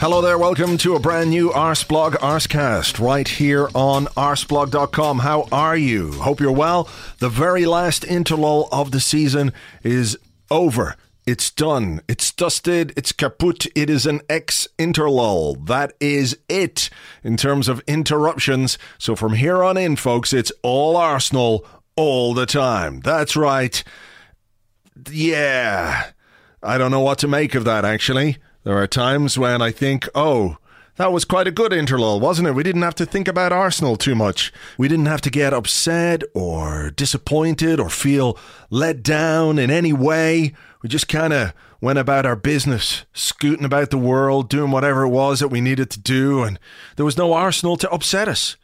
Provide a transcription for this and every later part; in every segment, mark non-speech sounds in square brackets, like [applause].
Hello there, welcome to a brand new Arseblog Arsecast right here on arseblog.com. How are you? Hope you're well. The very last interlull of the season is over. It's done. It's dusted. It's kaput. It is an ex interlull. That is it in terms of interruptions. So from here on in, folks, it's all Arsenal all the time. That's right. Yeah. I don't know what to make of that, actually. There are times when I think, oh, that was quite a good interlull, wasn't it? We didn't have to think about Arsenal too much. We didn't have to get upset or disappointed or feel let down in any way. We just kind of went about our business, scooting about the world, doing whatever it was that we needed to do, and there was no Arsenal to upset us.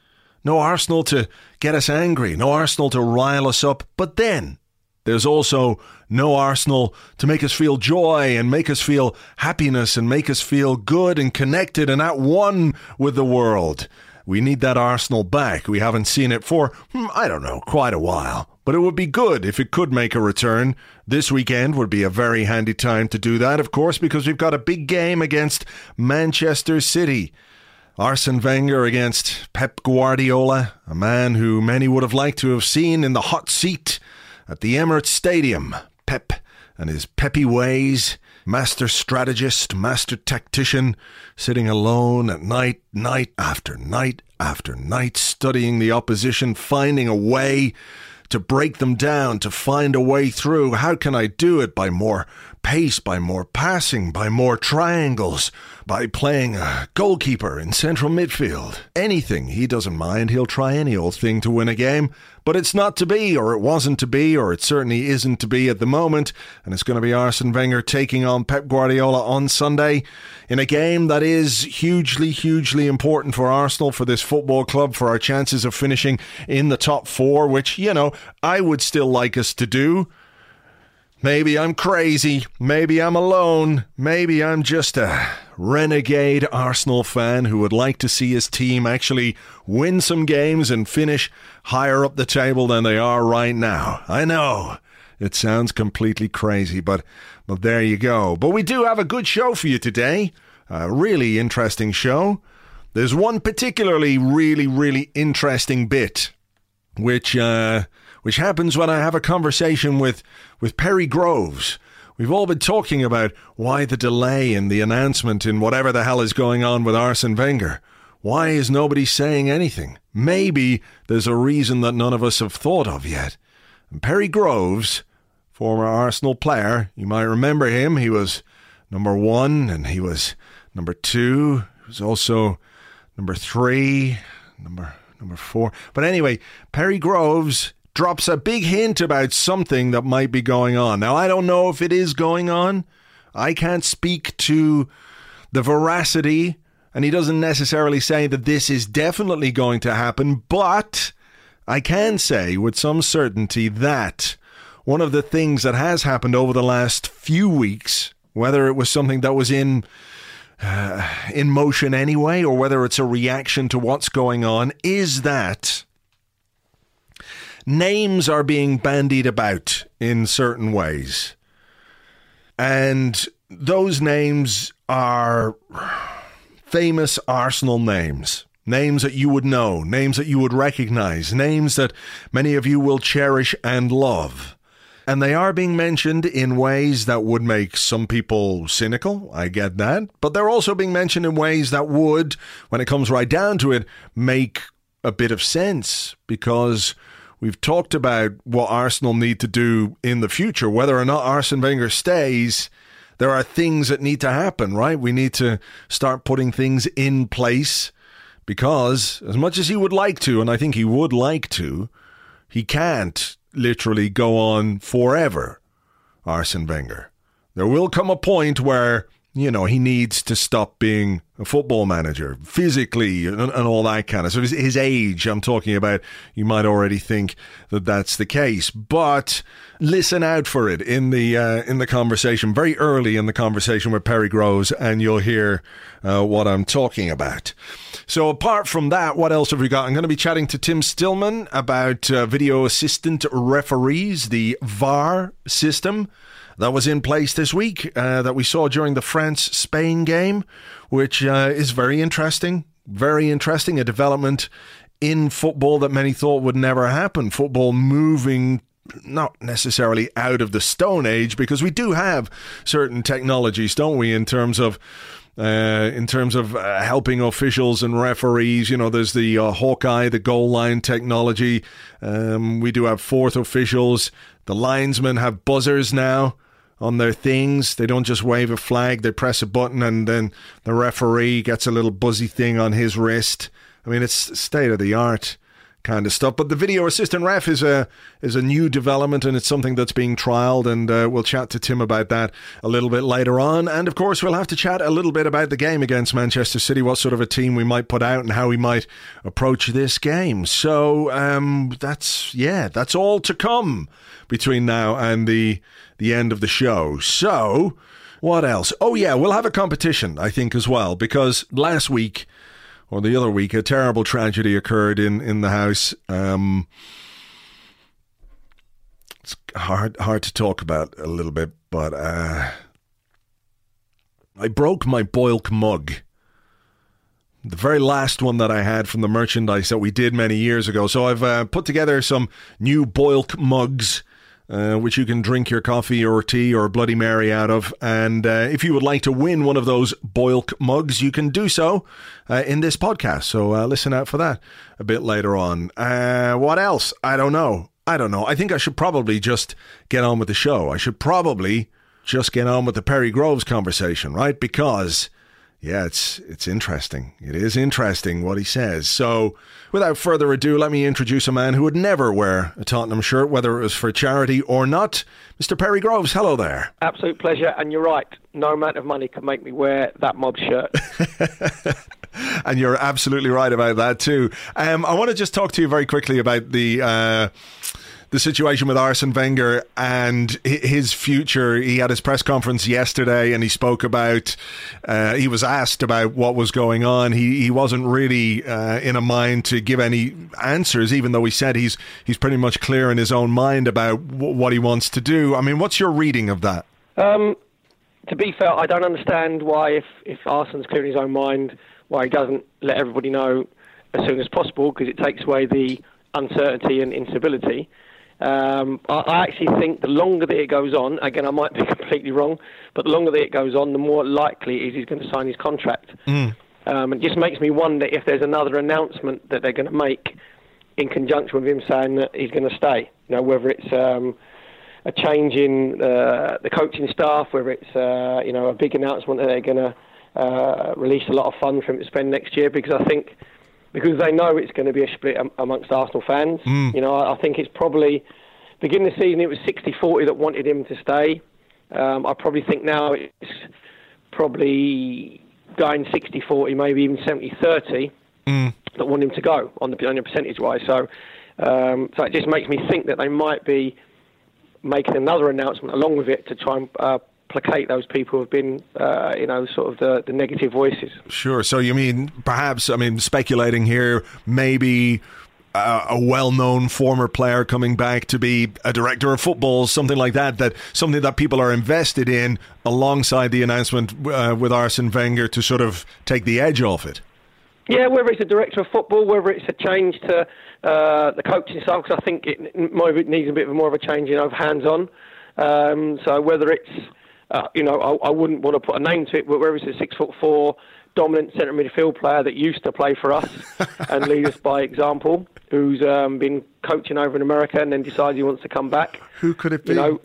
No Arsenal to get us angry, no Arsenal to rile us up. But then, there's also no Arsenal to make us feel joy and make us feel happiness and make us feel good and connected and at one with the world. We need that Arsenal back. We haven't seen it for, hmm, I don't know, quite a while. But it would be good if it could make a return. This weekend would be a very handy time to do that, of course, because we've got a big game against Manchester City. Arsene Wenger against Pep Guardiola, a man who many would have liked to have seen in the hot seat at the Emirates Stadium, Pep and his peppy ways, master strategist, master tactician, sitting alone at night, night after night after night, studying the opposition, finding a way to break them down, to find a way through. How can I do it? By more pace, by more passing, by more triangles, by playing a goalkeeper in central midfield. Anything. He doesn't mind. He'll try any old thing to win a game. But it's not to be, or it wasn't to be, or it certainly isn't to be at the moment. And it's going to be Arsene Wenger taking on Pep Guardiola on Sunday in a game that is hugely, hugely important for Arsenal, for this football club, for our chances of finishing in the top four, which, you know, I would still like us to do. Maybe I'm crazy. Maybe I'm alone. Maybe I'm just a renegade Arsenal fan who would like to see his team actually win some games and finish higher up the table than they are right now. I know. It sounds completely crazy, but but there you go. But we do have a good show for you today. A really interesting show. There's one particularly really really interesting bit which uh which happens when I have a conversation with, with Perry Groves. We've all been talking about why the delay in the announcement in whatever the hell is going on with Arsene Wenger. Why is nobody saying anything? Maybe there's a reason that none of us have thought of yet. And Perry Groves, former Arsenal player, you might remember him. He was number one and he was number two. He was also number three, number number four. But anyway, Perry Groves drops a big hint about something that might be going on. Now, I don't know if it is going on. I can't speak to the veracity, and he doesn't necessarily say that this is definitely going to happen, but I can say with some certainty that one of the things that has happened over the last few weeks, whether it was something that was in uh, in motion anyway, or whether it's a reaction to what's going on, is that names are being bandied about in certain ways. And those names are famous Arsenal names. Names that you would know, names that you would recognize, names that many of you will cherish and love. And they are being mentioned in ways that would make some people cynical. I get that. But they're also being mentioned in ways that would, when it comes right down to it, make a bit of sense because we've talked about what Arsenal need to do in the future. Whether or not Arsene Wenger stays, there are things that need to happen, right? We need to start putting things in place because, as much as he would like to, and I think he would like to, he can't literally go on forever, Arsene Wenger. There will come a point where you know, he needs to stop being a football manager physically and, and all that kind of stuff. So his, his, age, I'm talking about, you might already think that that's the case. But listen out for it in the uh, in the conversation, very early in the conversation with Perry Groves, and you'll hear uh, what I'm talking about. So apart from that, what else have we got? I'm going to be chatting to Tim Stillman about uh, video assistant referees, the VAR system that was in place this week uh, that we saw during the France Spain game, which uh, is very interesting. Very interesting. A development in football that many thought would never happen. Football moving not necessarily out of the Stone Age because we do have certain technologies, don't we, in terms of. Uh, in terms of uh, helping officials and referees, you know, there's the uh, Hawkeye, the goal line technology. Um, we do have fourth officials. The linesmen have buzzers now on their things. They don't just wave a flag, they press a button and then the referee gets a little buzzy thing on his wrist. I mean, it's state of the art kind of stuff. But the video assistant ref is a is a new development, and it's something that's being trialed. And uh, we'll chat to Tim about that a little bit later on. And of course, we'll have to chat a little bit about the game against Manchester City, what sort of a team we might put out, and how we might approach this game. So um, that's yeah, that's all to come between now and the the end of the show. So. What else? Oh, yeah, we'll have a competition, I think, as well, because last week or the other week, a terrible tragedy occurred in in the house. Um, it's hard hard to talk about a little bit, but uh, I broke my Boilk mug. The very last one that I had from the merchandise that we did many years ago. So I've uh, put together some new Boilk mugs uh, which you can drink your coffee or tea or Bloody Mary out of. And uh, if you would like to win one of those Boilk mugs, you can do so uh, in this podcast. So uh, listen out for that a bit later on. Uh, what else? I don't know. I don't know. I think I should probably just get on with the show. I should probably just get on with the Perry Groves conversation, right? Because yeah, it's it's interesting. It is interesting what he says. So, without further ado, let me introduce a man who would never wear a Tottenham shirt, whether it was for charity or not. Mr. Perry Groves, hello there. Absolute pleasure, and you're right. No amount of money can make me wear that mob shirt. [laughs] and you're absolutely right about that too. Um, I want to just talk to you very quickly about the. Uh, the situation with Arsene Wenger and his future. He had his press conference yesterday, and he spoke about. Uh, he was asked about what was going on. He he wasn't really uh, in a mind to give any answers, even though he said he's he's pretty much clear in his own mind about w- what he wants to do. I mean, what's your reading of that? Um, to be fair, I don't understand why, if if Arsene's clear in his own mind, why he doesn't let everybody know as soon as possible, because it takes away the uncertainty and instability. Um, I, I, actually think the longer that it goes on, again, I might be [laughs] completely wrong, but the longer that it goes on, the more likely it is he's going to sign his contract. Mm. Um, it just makes me wonder if there's another announcement that they're going to make in conjunction with him saying that he's going to stay. You know, whether it's um, a change in uh, the coaching staff, whether it's uh, you know a big announcement that they're going to uh, release a lot of funds for him to spend next year, because I think because they know it's going to be a split amongst Arsenal fans. Mm. You know, I, think it's probably beginning of the season it was 60-40 that wanted him to stay. Um, I probably think now it's probably going 60-40, maybe even 70-30 mm. that want him to go on the, on the percentage wise. So, um, so it just makes me think that they might be making another announcement along with it to try and uh, placate those people who've been, uh, you know, sort of the, the negative voices. Sure. So you mean perhaps, I mean, speculating here, maybe uh, a well-known former player coming back to be a director of football, something like that. That something that people are invested in, alongside the announcement uh, with Arsene Wenger to sort of take the edge off it. Yeah, whether it's a director of football, whether it's a change to uh, the coaching style, because I think it, it needs a bit more of a change, you know, of hands-on. Um, so whether it's uh, you know, I, I, wouldn't want to put a name to it, but whether it's a six foot four dominant centre midfield player that used to play for us [laughs] and lead us by example, who's um, been coaching over in America and then decides he wants to come back. Who could it be? You know,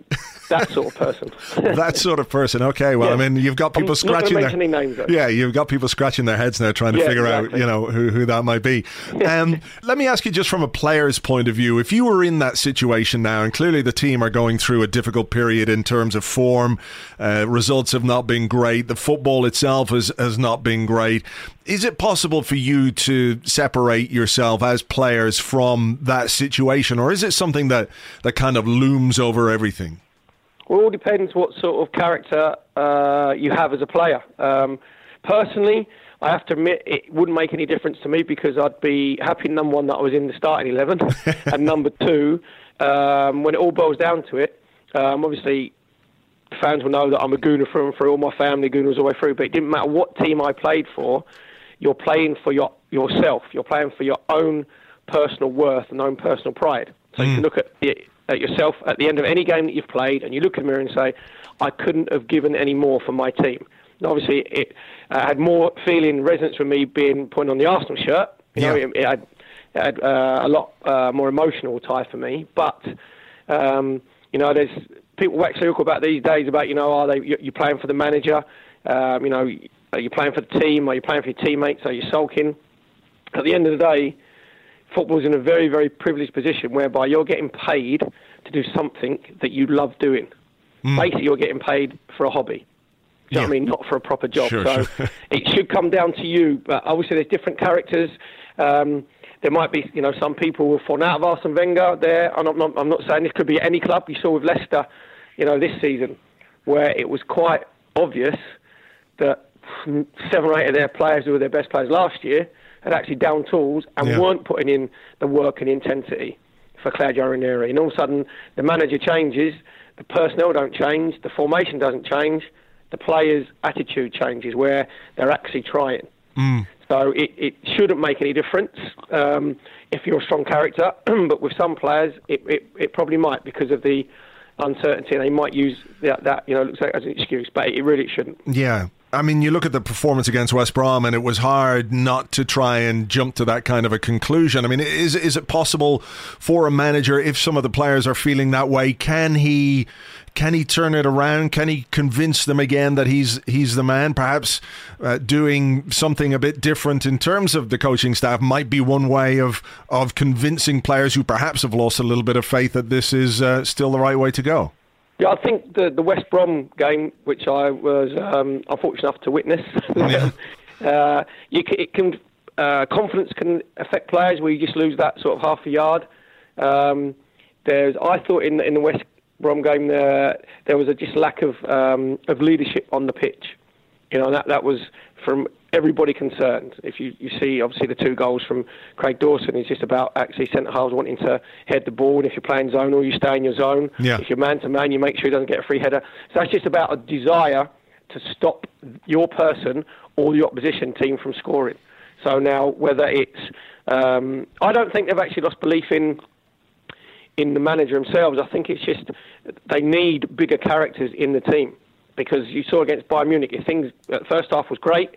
that sort of person. [laughs] that sort of person. Okay, well, yeah. I mean, you've got people I'm scratching their names, though. yeah, you've got people scratching their heads now trying to yeah, figure exactly. out, you know, who, who that might be. [laughs] Um, let me ask you, just from a player's point of view, if you were in that situation now, and clearly the team are going through a difficult period in terms of form, uh, results have not been great, the football itself has has not been great. Is it possible for you to separate yourself as players from that situation, or is it something that that kind of looms over everything? Well, it all depends what sort of character uh, you have as a player. Um, personally, I have to admit it wouldn't make any difference to me because I'd be happy number one that I was in the starting eleven, [laughs] and number two, um, when it all boils down to it, um, obviously fans will know that I'm a Gooner through and through. All my family Gooners all the way through, but it didn't matter what team I played for. You're playing for your yourself. You're playing for your own personal worth and own personal pride. So mm. you can look at it at yourself at the end of any game that you've played, and you look in the mirror and say, "I couldn't have given any more for my team." And obviously, it uh, had more feeling resonance with me being put on the Arsenal shirt. You know, Yeah. it, it had, it had uh, a lot uh, more emotional tie for me. But um, you know, there's people wax lyrical about these days about you know, are they you- you're playing for the manager? Um, you know, are you playing for the team? Are you playing for your teammates? Are you sulking? At the end of the day, football's in a very, very privileged position whereby you're getting paid to do something that you love doing. Basically, you're getting paid for a hobby. Do you know what I mean? Not for a proper job. Sure, so sure. [laughs] it should come down to you. But obviously, there's different characters. Um, there might be, you know, some people will fall out of Arsene Wenger there. I'm not, I'm not saying this could be any club. You saw with Leicester, you know, this season, where it was quite obvious that seven or eight of their players who were their best players last year had actually down tools and Yeah. weren't putting in the work and intensity for Claudio Ranieri. And all of a sudden, the manager changes, the personnel don't change, the formation doesn't change, the players' attitude changes where they're actually trying. So it, it shouldn't make any difference um, if you're a strong character, [clears throat] but with some players, it, it, it probably might because of the uncertainty. They might use that, that you know, looks like as an excuse, but it really shouldn't. Yeah. I mean, you look at the performance against West Brom, and it was hard not to try and jump to that kind of a conclusion. I mean, is is it possible for a manager, if some of the players are feeling that way, can he can he turn it around? Can he convince them again that he's he's the man? Perhaps uh, doing something a bit different in terms of the coaching staff might be one way of of convincing players who perhaps have lost a little bit of faith that this is uh, still the right way to go. Yeah, I think the the West Brom game, which I was um, unfortunate enough to witness, [laughs] Yeah. uh, you can, it can uh, confidence can affect players where you just lose that sort of half a yard. Um, there's, I thought in the, in the West Brom game there there was a just lack of um, of leadership on the pitch. You know that that was from everybody concerned. If you, you see obviously the two goals from Craig Dawson, it's just about actually centre halves wanting to head the ball. And if you're playing zone or you stay in your zone, Yeah. if you're man to man, you make sure he doesn't get a free header. So that's just about a desire to stop your person or the opposition team from scoring. So now whether it's um, I don't think they've actually lost belief in in the manager themselves. I think it's just they need bigger characters in the team because you saw against Bayern Munich, if things at first half was great,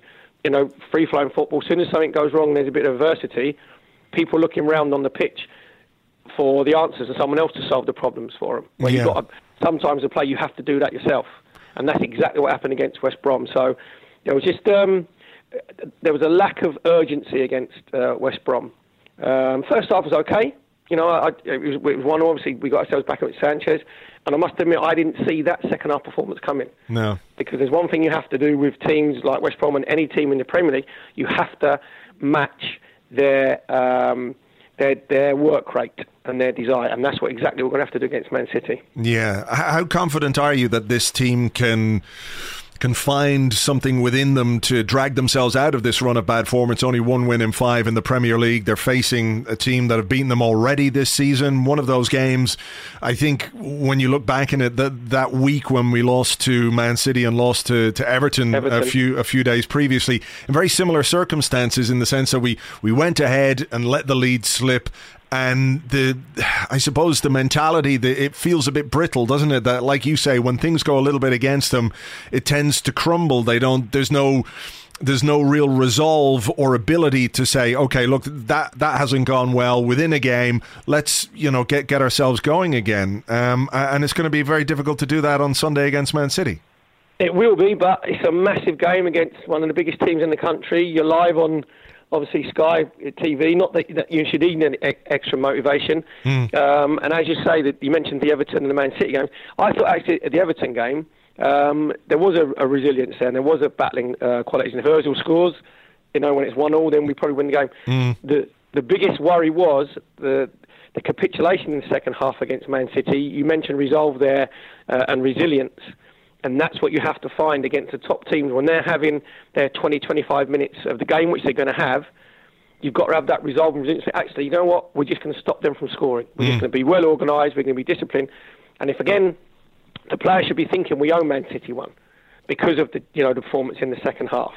you know, free flowing football. As soon as something goes wrong, there's a bit of adversity. People looking round on the pitch for the answers and someone else to solve the problems for them. When Yeah. you've got sometimes to play, you have to do that yourself, and that's exactly what happened against West Brom. So there was just um, there was a lack of urgency against uh, West Brom. Um, first half was okay. You know, I, it, was, it was one. Obviously, we got ourselves back up with Sanchez, and I must admit, I didn't see that second half performance coming. No. Because there's one thing you have to do with teams like West Brom and any team in the Premier League, you have to match their um, their their work rate and their desire, and that's what exactly we're going to have to do against Man City. Yeah. How confident are you that this team can can find something within them to drag themselves out of this run of bad form? It's only one win in five in the Premier League. They're facing a team that have beaten them already this season. One of those games, I think, when you look back in it, that that week when we lost to Man City and lost to, to Everton, a few a few days previously, in very similar circumstances, in the sense that we we went ahead and let the lead slip and the I suppose the mentality that it feels a bit brittle, doesn't it? That like you say, when things go a little bit against them, it tends to crumble. They don't. There's no there's no real resolve or ability to say, okay, look, that that hasn't gone well within a game. Let's you know get get ourselves going again. Um, and it's going to be very difficult to do that on Sunday against Man City. It will be, but it's a massive game against one of the biggest teams in the country. You're live on obviously Sky TV. Not that, that you should need any extra motivation. Mm. Um, and as you say, that you mentioned the Everton and the Man City game. I thought actually at the Everton game um, there was a, a, resilience there, and there was a battling uh, quality. And if Ozil scores, you know, when it's one all, then we probably win the game. Mm. The the biggest worry was the the capitulation in the second half against Man City. You mentioned resolve there uh, and resilience. And that's what you have to find against the top teams when they're having their 20, 25 minutes of the game, which they're going to have. You've got to have that resolve and resilience. Actually, you know what? We're just going to stop them from scoring. We're mm. just going to be well organised. We're going to be disciplined. And if again the players should be thinking we own Man City one because of the you know the performance in the second half.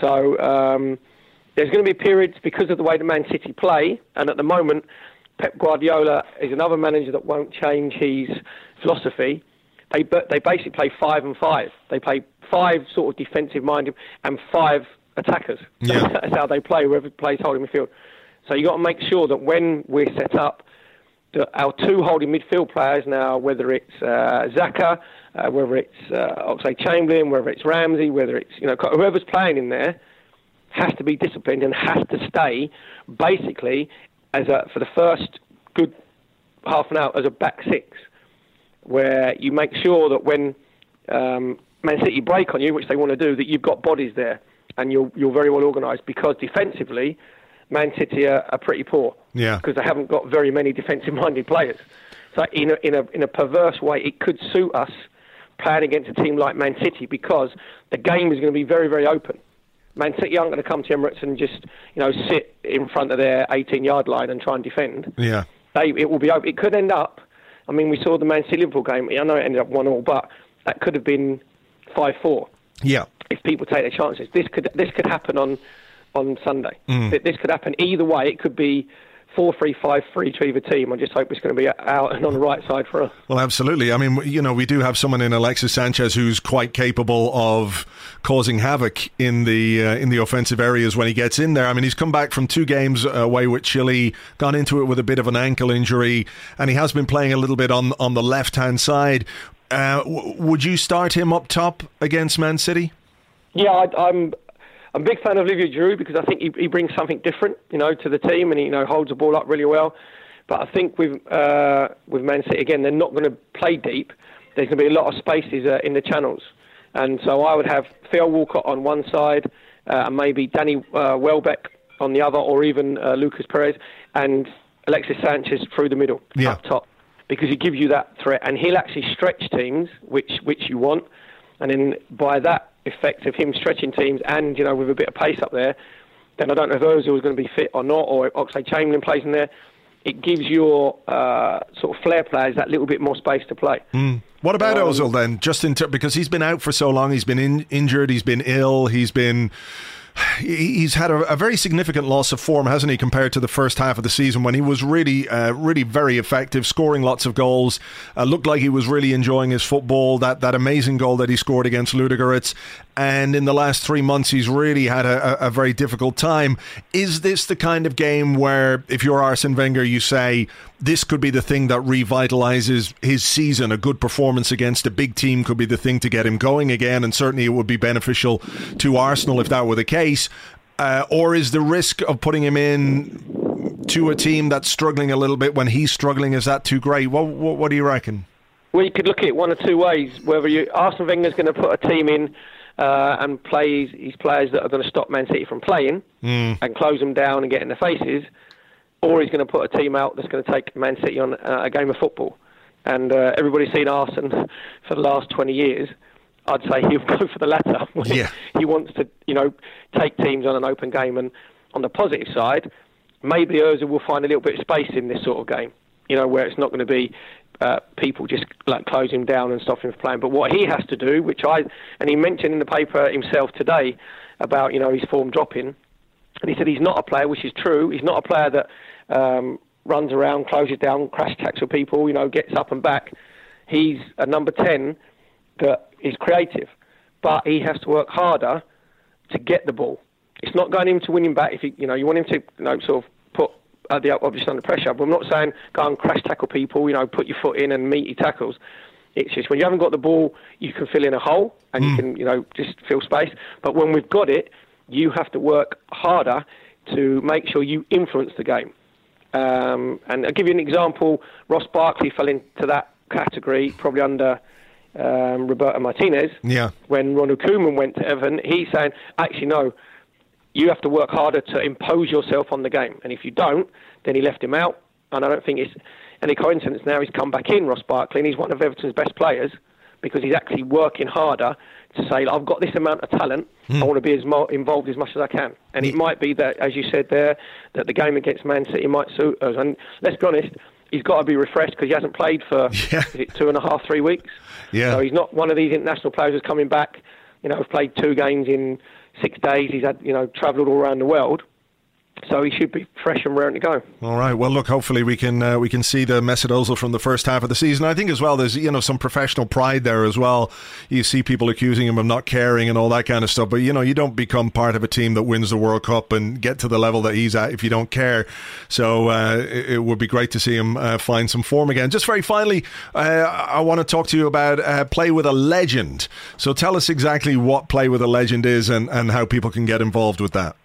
So um, there's going to be periods because of the way the Man City play, and at the moment, Pep Guardiola is another manager that won't change his philosophy. They they basically play five and five. They play five sort of defensive minded and five attackers. Yeah. [laughs] That's how they play. Whoever plays holding midfield. So you got to make sure that when we're set up, that our two holding midfield players now, whether it's uh, Xhaka, uh, whether it's uh, Oxlade Chamberlain, whether it's Ramsey, whether it's you know whoever's playing in there, has to be disciplined and has to stay basically as a, for the first good half an hour as a back six, where you make sure that when um, Man City break on you, which they want to do, that you've got bodies there and you're you're very well organised because defensively Man City are, are pretty poor. Yeah. Because they haven't got very many defensive-minded players. So in a, in a in a perverse way, it could suit us playing against a team like Man City because the game is going to be very very open. Man City aren't going to come to Emirates and just you know sit in front of their 18-yard line and try and defend. Yeah. They it will be open. It could end up. I mean, we saw the Man City Liverpool game. I know it ended up one all, but that could have been five four. Yeah. If people take their chances, this could this could happen on on Sunday. Mm. This could happen either way. It could be four three five three to either team. I just hope it's going to be out and on the right side for us. Well, absolutely. I mean, you know, we do have someone in Alexis Sanchez who's quite capable of causing havoc in the uh, in the offensive areas when he gets in there. I mean, he's come back from two games away with Chile, gone into it with a bit of an ankle injury, and he has been playing a little bit on on the left hand side. Uh, w- would you start him up top against Man City? Yeah, I, I'm I'm a big fan of Olivier Giroud because I think he, he brings something different, you know, to the team, and he you know holds the ball up really well. But I think with uh, with Man City again, they're not going to play deep. There's going to be a lot of spaces uh, in the channels, and so I would have Theo Walcott on one side, uh, and maybe Danny uh, Welbeck on the other, or even uh, Lucas Perez and Alexis Sanchez through the middle yeah. up top, because he gives you that threat, and he'll actually stretch teams, which which you want, and then by that effect of him stretching teams and, you know, with a bit of pace up there, then I don't know if Ozil is going to be fit or not, or if Oxlade Chamberlain plays in there. It gives your uh, sort of flair players that little bit more space to play. Mm. What about um, Ozil then? Just in ter- because he's been out for so long, he's been in- injured, he's been ill, he's been [sighs] he's had a, a, very significant loss of form, hasn't he, compared to the first half of the season when he was really, uh, really very effective, scoring lots of goals. Uh, looked like he was really enjoying his football. That that amazing goal that he scored against Ludogorets, and in the last three months, he's really had a, a, very difficult time. Is this the kind of game where, if you're Arsene Wenger, you say this could be the thing that revitalizes his season? A good performance against a big team could be the thing to get him going again, and certainly it would be beneficial to Arsenal if that were the case. Uh, or is the risk of putting him in to a team that's struggling a little bit when he's struggling is that too great? What, what, what do you reckon? Well, you could look at it one or two ways. Whether you Arsene Wenger's going to put a team in uh, and play his players that are going to stop Man City from playing mm. and close them down and get in their faces, or he's going to put a team out that's going to take Man City on uh, a game of football. And uh, everybody's seen Arsene [laughs] for the last 20 years. I'd say he'll [laughs] go for the latter. [laughs] Yeah. he wants to, you know, take teams on an open game. And on the positive side, maybe Ozil will find a little bit of space in this sort of game. You know, where it's not going to be uh, people just like close him down and stop him from playing. But what he has to do, which I and he mentioned in the paper himself today about you know his form dropping, and he said he's not a player, which is true. He's not a player that um, runs around, closes down, crash tackles people, you know, gets up and back. He's a number ten that is creative, but he has to work harder to get the ball. It's not going him to win him back. If you you know you want him to you know sort of put uh, the opposition under pressure. But I'm not saying go and crash tackle people. You know, put your foot in and meaty tackles. It's just when you haven't got the ball, you can fill in a hole and mm. you can you know just fill space. But when we've got it, you have to work harder to make sure you influence the game. Um, and I'll give you an example. Ross Barkley fell into that category, probably under um, Roberto Martinez. Yeah. When Ronald Koeman went to Everton, he's saying, actually, no, you have to work harder to impose yourself on the game. And if you don't, then he left him out. And I don't think it's any coincidence now he's come back in, Ross Barkley, and he's one of Everton's best players because he's actually working harder to say, I've got this amount of talent, mm. I want to be as mo- involved as much as I can. And it might be that, as you said there, that the game against Man City might suit us. And let's be honest, he's got to be refreshed because he hasn't played for [laughs] yeah. two and a half, three weeks. Yeah. So he's not one of these international players who's coming back. You know, played two games in six days. He's had, you know, travelled all around the world so he should be fresh and raring to go. All right. Well, look. Hopefully, we can uh, we can see the Mesut Ozil from the first half of the season. I think as well. There's you know some professional pride there as well. You see people accusing him of not caring and all that kind of stuff. But you know, you don't become part of a team that wins the World Cup and get to the level that he's at if you don't care. So uh, it, it, would be great to see him uh, find some form again. Just very finally, uh, I want to talk to you about uh, play with a legend. So tell us exactly what play with a legend is and and how people can get involved with that.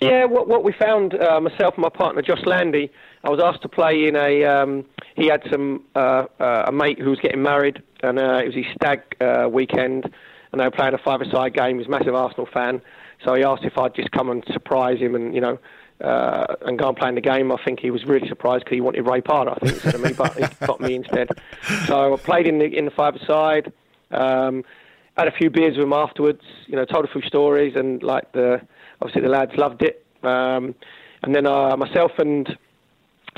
Yeah, what, what we found, uh, myself and my partner Josh Landy, I was asked to play in a. Um, he had some uh, uh, a mate who was getting married, and uh, it was his stag uh, weekend, and they were playing a five-a-side game. He was a massive Arsenal fan, so he asked if I'd just come and surprise him, and you know, uh, and go and play in the game. I think he was really surprised because he wanted Ray Parlour, I think, instead of me, but he [laughs] got me instead. So I played in the in the five-a-side. Um, had a few beers with him afterwards. You know, told a few stories, and like the obviously the lads loved it. Um, and then uh, myself and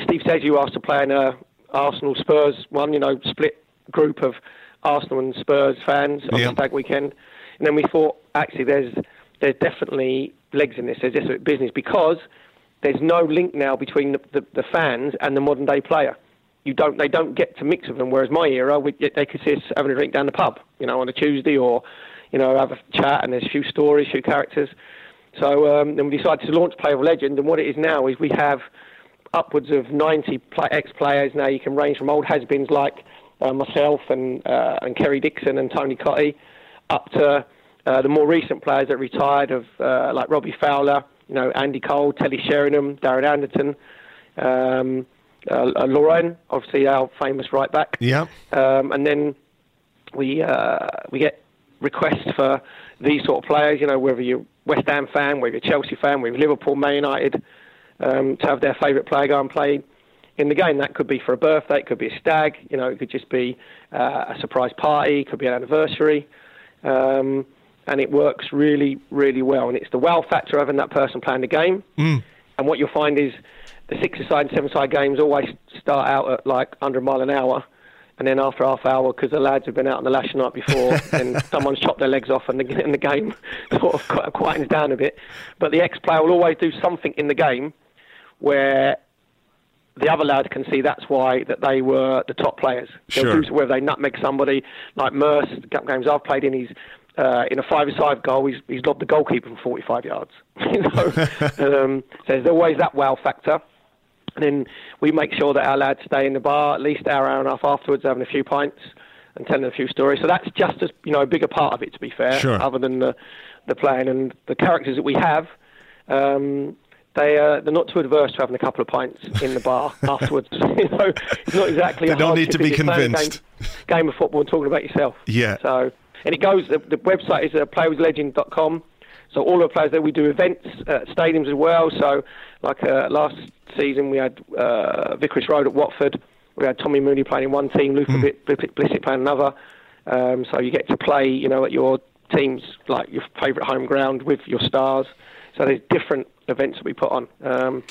Steve says you asked to play in a Arsenal Spurs one, you know, split group of Arsenal and Spurs fans on yep. the stag weekend. And then we thought, actually, there's there's definitely legs in this. There's just business because there's no link now between the, the, the, fans and the modern day player. You don't, they don't get to mix with them. Whereas my era, we, they could see us having a drink down the pub, you know, on a Tuesday, or you know, have a chat and there's a few stories, a few characters. So um, then we decided to launch Play of Legend, and what it is now is we have upwards of 90 play- ex-players now. You can range from old has-beens like uh, myself and uh, and Kerry Dixon and Tony Cottee, up to uh, the more recent players that retired, of uh, like Robbie Fowler, you know Andy Cole, Teddy Sheringham, Darren Anderton. Um, uh, uh, Lauren, obviously our famous right back. Yeah. Um, and then we uh, we get requests for these sort of players. You know, whether you're West Ham fan, whether you're a Chelsea fan, whether Liverpool, Man United, um, to have their favourite player go and play in the game. That could be for a birthday, it could be a stag. You know, it could just be uh, a surprise party, it could be an anniversary. Um, and it works really, really well. And it's the wow factor of having that person playing the game. Mm. And what you'll find is the six-a-side and seven-side games always start out at like under a mile an hour and then after half hour, because the lads have been out on the lash night before, [laughs] and someone's chopped their legs off, and the, and the game [laughs] sort of quietens down a bit. But the ex-player will always do something in the game where the other lad can see that's why that they were the top players. Sure. Do, whether they nutmeg somebody like Merse, the games I've played in, he's uh, in a five-a-side goal, he's, he's lobbed the goalkeeper from 45 yards. [laughs] you know, um, so there's always that wow factor. And then we make sure that our lads stay in the bar at least an hour, hour and a half afterwards, having a few pints and telling a few stories. So that's just as you know a bigger part of it, to be fair, sure. other than the the playing and the characters that we have. Um, they uh, they're not too adverse to having a couple of pints in the bar [laughs] afterwards. [laughs] you know, it's not exactly. they don't need to be convinced. Game, game, of football and talking about yourself. Yeah. So and it goes. The, the website is uh, playwithlegend.com. So all the players there, we do events at stadiums as well. So like uh, last season, we had uh, Vicarage Road at Watford. We had Tommy Mooney playing in one team, Luther mm. Blissett playing another. Um, so you get to play, you know, at your team's like your favourite home ground with your stars. So there's different events that we put on, um,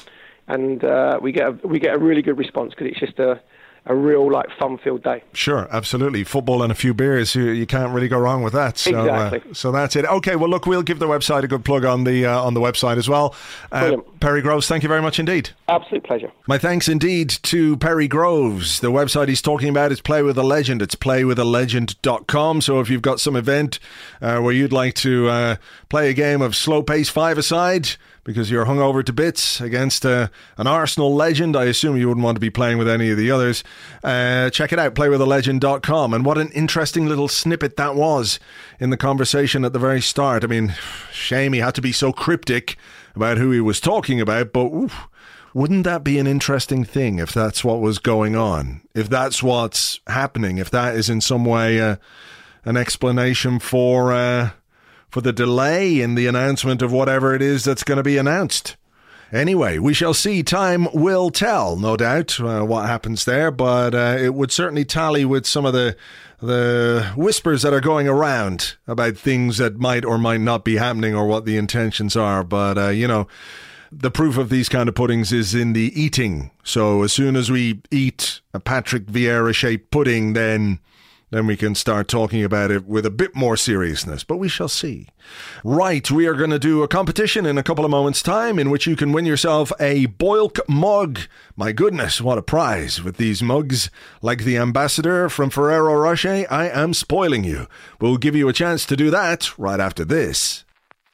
and uh, we get a, we get a really good response because it's just a a real like fun-filled day. Sure, absolutely. Football and a few beers, you, you can't really go wrong with that. So, exactly. Uh, so that's it. Okay, well, look, we'll give the website a good plug on the uh, on the website as well. Uh, Perry Groves, thank you very much indeed. Absolute pleasure. My thanks indeed to Perry Groves. The website he's talking about is Play with a Legend. It's playwithalegend.com. So if you've got some event uh, where you'd like to uh, play a game of slow pace five aside because you're hungover to bits against uh, an Arsenal legend. I assume you wouldn't want to be playing with any of the others. Uh, check it out, playwithalegend.com. And what an interesting little snippet that was in the conversation at the very start. I mean, shame he had to be so cryptic about who he was talking about, but oof, wouldn't that be an interesting thing if that's what was going on? If that's what's happening? If that is in some way uh, an explanation for uh, for the delay in the announcement of whatever it is that's going to be announced? Anyway, we shall see. Time will tell, no doubt, uh, what happens there. But uh, it would certainly tally with some of the the whispers that are going around about things that might or might not be happening or what the intentions are. But uh, you know, the proof of these kind of puddings is in the eating. So as soon as we eat a Patrick Vieira shaped pudding, then then we can start talking about it with a bit more seriousness, but we shall see. Right, we are going to do a competition in a couple of moments' time in which you can win yourself a Boilk mug. My goodness, what a prize with these mugs. Like the ambassador from Ferrero Rocher, I am spoiling you. We'll give you a chance to do that right after this.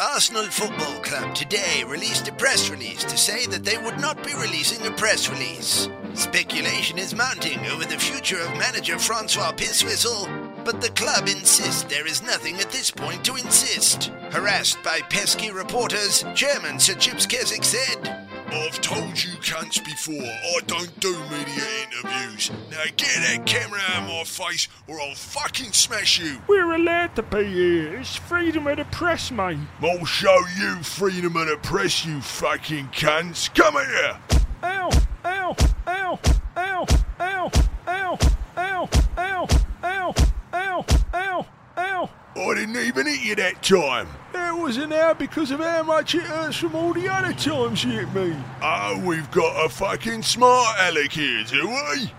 Arsenal Football Club today released a press release to say that they would not be releasing a press release. Speculation is mounting over the future of manager Francois Pisswhistle, but the club insists there is nothing at this point to insist. Harassed by pesky reporters, Chairman Sir Chips Keswick said, I've told you cunts before, I don't do media interviews. Now get that camera out of my face or I'll fucking smash you. We're allowed to be here. It's freedom of the press, mate. I'll show you freedom of the press, you fucking cunts. Come here. Ow! Ow! Ow! Ow! Ow! Ow! Ow! Ow! Ow! Ow! Ow! I didn't even hit you that time. That wasn't out because of how much it hurts from all the other times you hit me. Oh, we've got a fucking smart Alec here, do we?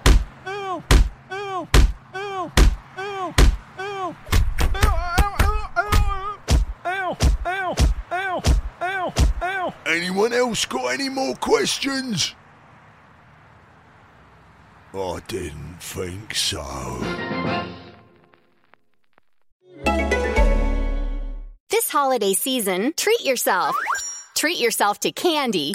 Ow! Ow! Ow! Ow! Ow! Ow! Ow! Ow! Ow! Ow! Ow! Anyone else got any more questions? I didn't think so. This holiday season, treat yourself. Treat yourself to candy.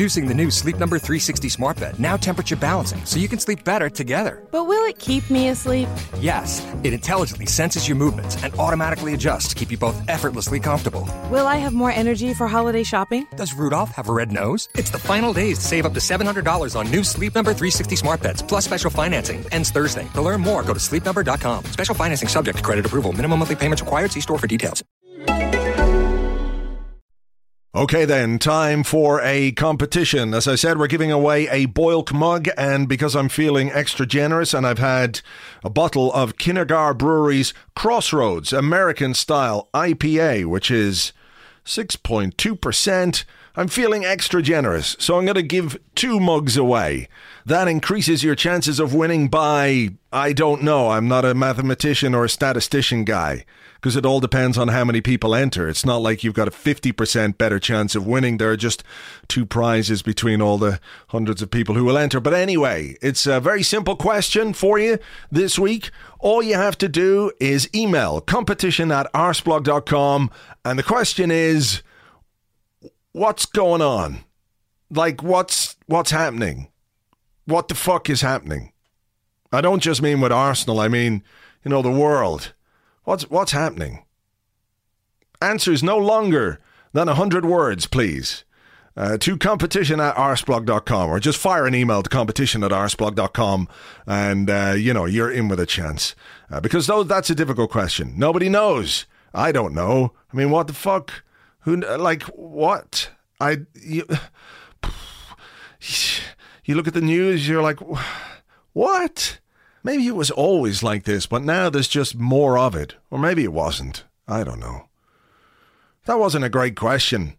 Introducing the new Sleep Number 360 Smart Bed, now temperature balancing, so you can sleep better together. But will it keep me asleep? Yes, it intelligently senses your movements and automatically adjusts to keep you both effortlessly comfortable. Will I have more energy for holiday shopping? Does Rudolph have a red nose? It's the final days to save up to $700 on new Sleep Number 360 Smart Beds, plus special financing. Ends Thursday. To learn more, go to sleepnumber.com. Special financing subject to credit approval. Minimum monthly payments required. See store for details. Okay, then, time for a competition. As I said, we're giving away a Boilk mug, and because I'm feeling extra generous and I've had a bottle of Kinnegar Brewery's Crossroads American Style IPA, which is 6.2%, I'm feeling extra generous. So I'm going to give two mugs away. That increases your chances of winning by, I don't know, I'm not a mathematician or a statistician guy because it all depends on how many people enter. It's not like you've got a 50% better chance of winning. There are just two prizes between all the hundreds of people who will enter. But anyway, it's a very simple question for you this week. All you have to do is email competition at arseblog.com. And the question is, what's going on? Like, what's, what's happening? What the fuck is happening? I don't just mean with Arsenal, I mean, you know, the world. What's what's happening? Answers no longer than a hundred words, please. uh, to competition at arseblog.com or just fire an email to competition at arseblog.com and, uh, you know, you're in with a chance. Uh, because though that's a difficult question. Nobody knows. I don't know. I mean, what the fuck? Who, like, what? I, you, [sighs] you look at the news, you're like, what? Maybe it was always like this, but now there's just more of it. Or maybe it wasn't. I don't know. That wasn't a great question.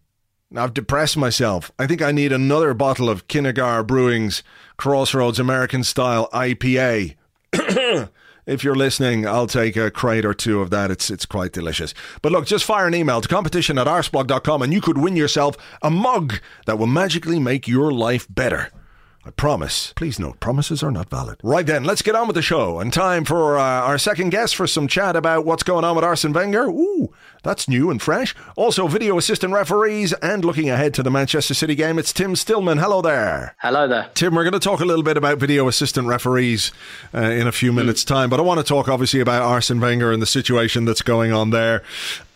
I've depressed myself. I think I need another bottle of Kinnegar Brewing's Crossroads American Style IPA. [clears throat] if you're listening, I'll take a crate or two of that. It's it's quite delicious. But look, just fire an email to competition at arseblog.com and you could win yourself a mug that will magically make your life better. I promise. Please note, promises are not valid. Right then, let's get on with the show. And time for uh, our second guest for some chat about what's going on with Arsene Wenger. Ooh, that's new and fresh. Also, video assistant referees and looking ahead to the Manchester City game, it's Tim Stillman. Hello there. Hello there. Tim, we're going to talk a little bit about video assistant referees uh, in a few minutes' time, but I want to talk obviously about Arsene Wenger and the situation that's going on there.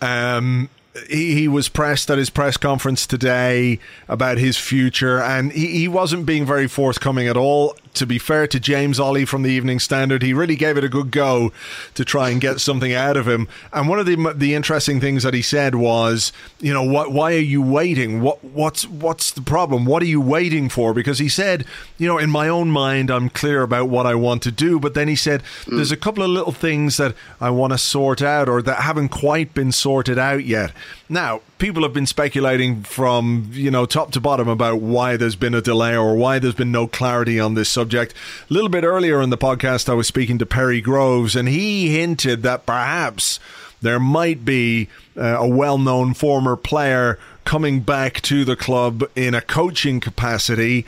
Um, he, he was pressed at his press conference today about his future, and he, he wasn't being very forthcoming at all. To be fair to James Olley from the Evening Standard, he really gave it a good go to try and get something out of him. And one of the the interesting things that he said was, you know, what? Why are you waiting? What what's what's the problem? What are you waiting for? Because he said, you know, in my own mind, I'm clear about what I want to do, but then he said, there's mm. a couple of little things that I want to sort out or that haven't quite been sorted out yet. Now, people have been speculating from, you know, top to bottom about why there's been a delay or why there's been no clarity on this subject. A little bit earlier in the podcast, I was speaking to Perry Groves, and he hinted that perhaps there might be uh, a well known former player coming back to the club in a coaching capacity,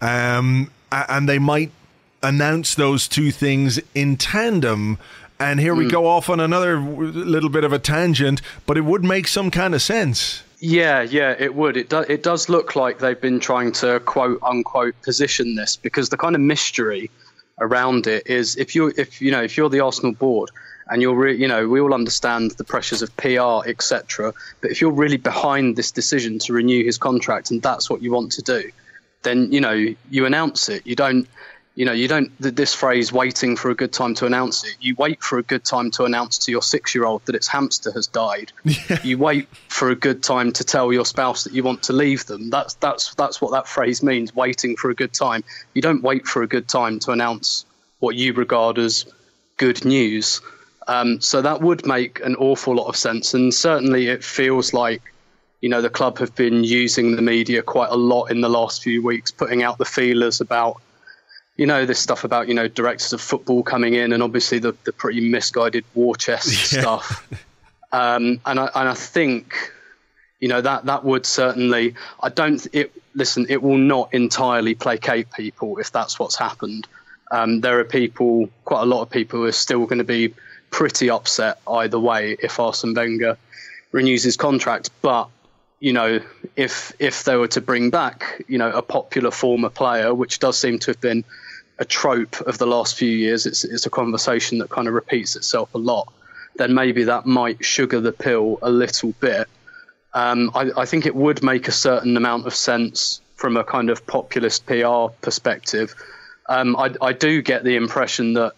um, and they might announce those two things in tandem. And here we hmm. go off on another little bit of a tangent, but it would make some kind of sense. Yeah, yeah, it would. It does. It does look like they've been trying to quote unquote position this because the kind of mystery around it is if you if you know if you're the Arsenal board and you're re- you know we all understand the pressures of PR etc. But if you're really behind this decision to renew his contract and that's what you want to do, then you know you announce it. You don't you know you don't this phrase waiting for a good time to announce it you wait for a good time to announce to your six year old that its hamster has died. [laughs] You wait for a good time to tell your spouse that you want to leave them. That's that's that's what that phrase means waiting for a good time. You don't wait for a good time to announce what you regard as good news. Um, so that would make an awful lot of sense and certainly it feels like you know the club have been using the media quite a lot in the last few weeks putting out the feelers about you know this stuff about you know directors of football coming in and obviously the, the pretty misguided war chest [laughs] Yeah. stuff. Um, and I and I think you know that that would certainly I don't it listen it will not entirely placate people if that's what's happened. Um, there are people quite a lot of people who are still going to be pretty upset either way if Arsene Wenger renews his contract. But you know if if they were to bring back you know a popular former player which does seem to have been a trope of the last few years it's it's a conversation that kind of repeats itself a lot then maybe that might sugar the pill a little bit um, I, I think it would make a certain amount of sense from a kind of populist PR perspective. Um, I, I do get the impression that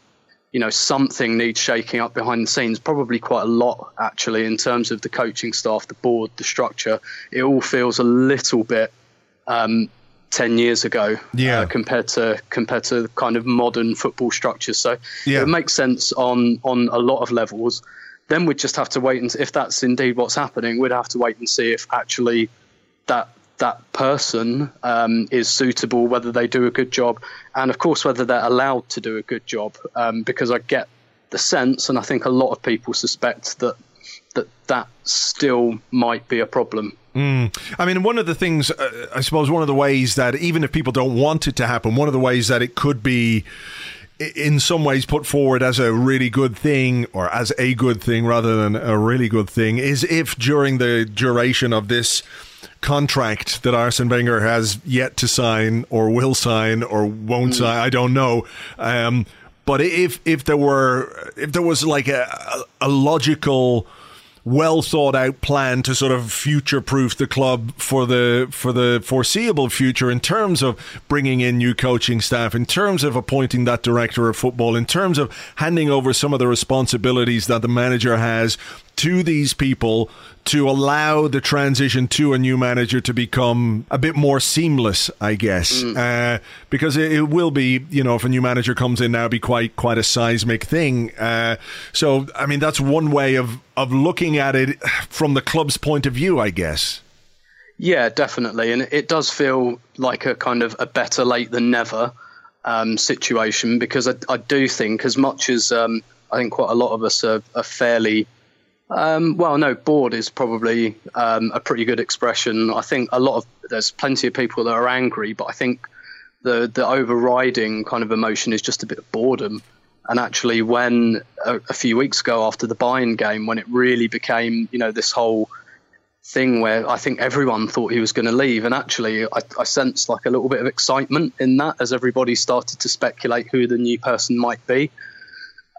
you know something needs shaking up behind the scenes, probably quite a lot actually in terms of the coaching staff, the board, the structure. It all feels a little bit um, ten years ago Yeah. uh, compared to compared to kind of modern football structures. So Yeah. it makes sense on on a lot of levels. Then we'd just have to wait and if that's indeed what's happening, we'd have to wait and see if actually that that person um, is suitable, whether they do a good job, and of course whether they're allowed to do a good job. Um, because I get the sense, and I think a lot of people suspect that that that still might be a problem. Mm. I mean, one of the things, uh, I suppose, one of the ways that even if people don't want it to happen, one of the ways that it could be in some ways put forward as a really good thing or as a good thing rather than a really good thing is if during the duration of this contract that Arsene Wenger has yet to sign or will sign or won't sign, I don't know. Um, but if if there were if there was like a, a logical well thought out plan to sort of future proof the club for the for the foreseeable future in terms of bringing in new coaching staff in terms of appointing that director of football in terms of handing over some of the responsibilities that the manager has to these people to allow the transition to a new manager to become a bit more seamless, I guess, mm. uh, because it, it, will be, you know, if a new manager comes in now, be quite quite a seismic thing. Uh, so, I mean, that's one way of of looking at it from the club's point of view, I guess. Yeah, definitely, and it does feel like a kind of a better late than never um, situation because I, I, do think, as much as um, I think quite a lot of us are, are fairly um, well, no, bored is probably um, a pretty good expression. I think a lot of there's plenty of people that are angry, but I think the the overriding kind of emotion is just a bit of boredom. And actually, when a, a few weeks ago after the Bayern game, when it really became, you know, this whole thing where I think everyone thought he was going to leave, and actually, I, I sensed like a little bit of excitement in that as everybody started to speculate who the new person might be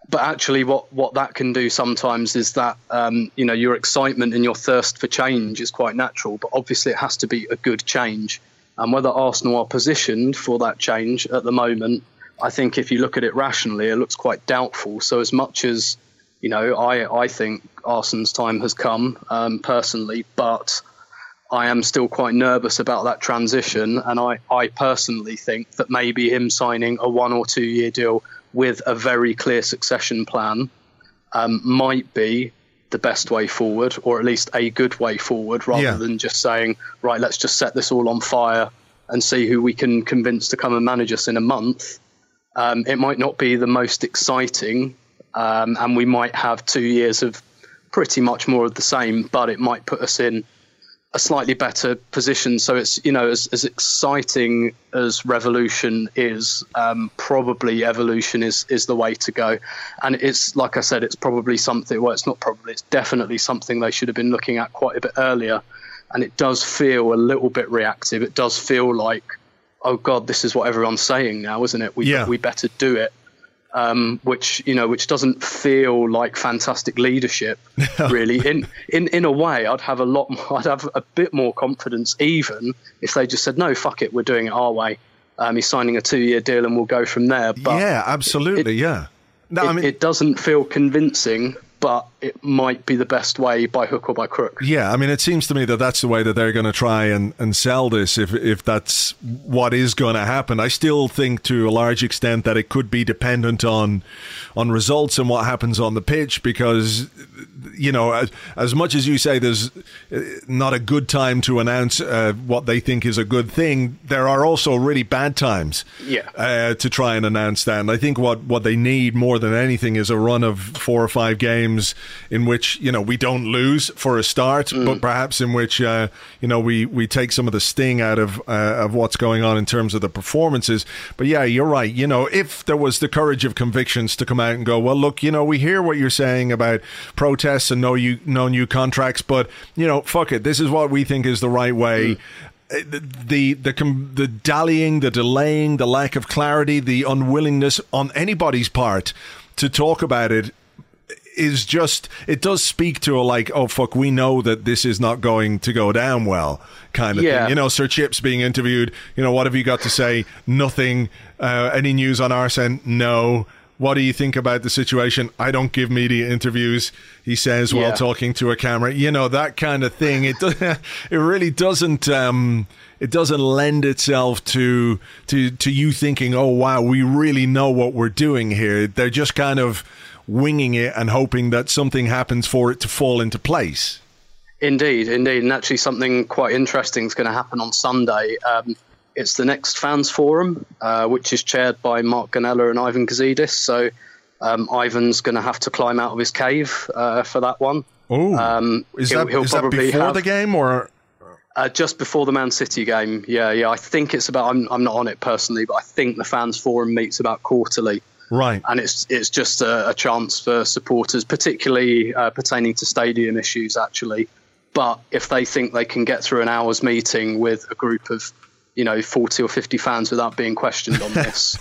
but actually, what, what that can do sometimes is that um, you know your excitement and your thirst for change is quite natural, but obviously it has to be a good change. And whether Arsenal are positioned for that change at the moment, I think if you look at it rationally, it looks quite doubtful. So as much as you know, I I think Arsenal's time has come um, personally, but I am still quite nervous about that transition, and I, I personally think that maybe him signing a one or two year deal with a very clear succession plan um, might be the best way forward, or at least a good way forward, rather yeah. than just saying, right, let's just set this all on fire and see who we can convince to come and manage us in a month. Um, it might not be the most exciting, um, and we might have two years of pretty much more of the same, but it might put us in a slightly better position. So it's you know as, as exciting as revolution is, um, probably evolution is is the way to go. And it's like I said, it's probably something. Well, it's not probably. It's definitely something they should have been looking at quite a bit earlier. And it does feel a little bit reactive. It does feel like, oh God, this is what everyone's saying now, isn't it? We yeah. we better do it um, which you know, which doesn't feel like fantastic leadership, [laughs] really. In in in a way, I'd have a lot, more, [laughs] I'd have a bit more confidence, even if they just said, "No, fuck it, we're doing it our way." Um, he's signing a two-year deal, and we'll go from there. But yeah, absolutely, it, yeah. No, it, I mean, it doesn't feel convincing but it might be the best way by hook or by crook. Yeah, I mean, it seems to me that that's the way that they're going to try and, and sell this if, if that's what is going to happen. I still think to a large extent that it could be dependent on on results and what happens on the pitch because, you know, as, as much as you say there's uh, not a good time to announce uh, what they think is a good thing, there are also really bad times yeah. Uh, to try and announce that. And I think what, what they need more than anything is a run of four or five games games in which you know we don't lose for a start, mm. but perhaps in which uh, you know we we take some of the sting out of uh, of what's going on in terms of the performances. But yeah, you're right. You know, if there was the courage of convictions to come out and go, well, look, you know, we hear what you're saying about protests and no you no new contracts, but you know, fuck it, this is what we think is the right way. Mm the the the dallying, the delaying, the lack of clarity, the unwillingness on anybody's part to talk about it is just it does speak to a like oh fuck we know that this is not going to go down well kind of yeah. thing you know Sir Chips being interviewed you know what have you got to say nothing uh, any news on Arsene no what do you think about the situation? I don't give media interviews, he says while talking to a camera. You know that kind of thing. It does, [laughs] it really doesn't um, it doesn't lend itself to to to you thinking, "Oh wow, we really know what we're doing here." They're just kind of winging it and hoping that something happens for it to fall into place. Indeed, indeed, and actually something quite interesting is going to happen on Sunday. Um, it's the next fans forum, uh, which is chaired by Mark Gonnella and Ivan Gazidis. So um, Ivan's going to have to climb out of his cave uh, for that one. Oh, um, is, that, he'll, he'll is that before have, the game or? Uh, just before the Man City game, yeah, yeah. I think it's about. I'm, I'm not on it personally, but I think the fans forum meets about quarterly. Right. And it's it's just a, a chance for supporters, particularly uh, pertaining to stadium issues, actually. But if they think they can get through an hour's meeting with a group of, you know, 40 or 50 fans without being questioned on [laughs] this,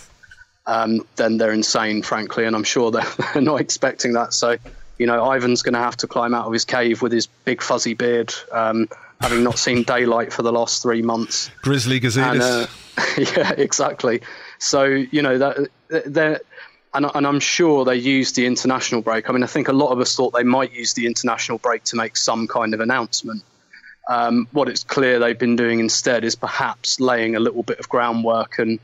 um, then they're insane, frankly. And I'm sure they're, [laughs] they're not expecting that. So, You know, Ivan's going to have to climb out of his cave with his big fuzzy beard, um, having not seen daylight for the last three months. Grizzly Gazidis. Uh, [laughs] yeah, exactly. So you know that they're. And, and I'm sure they used the international break. I mean, I think a lot of us thought they might use the international break to make some kind of announcement. Um, what it's clear they've been doing instead is perhaps laying a little bit of groundwork and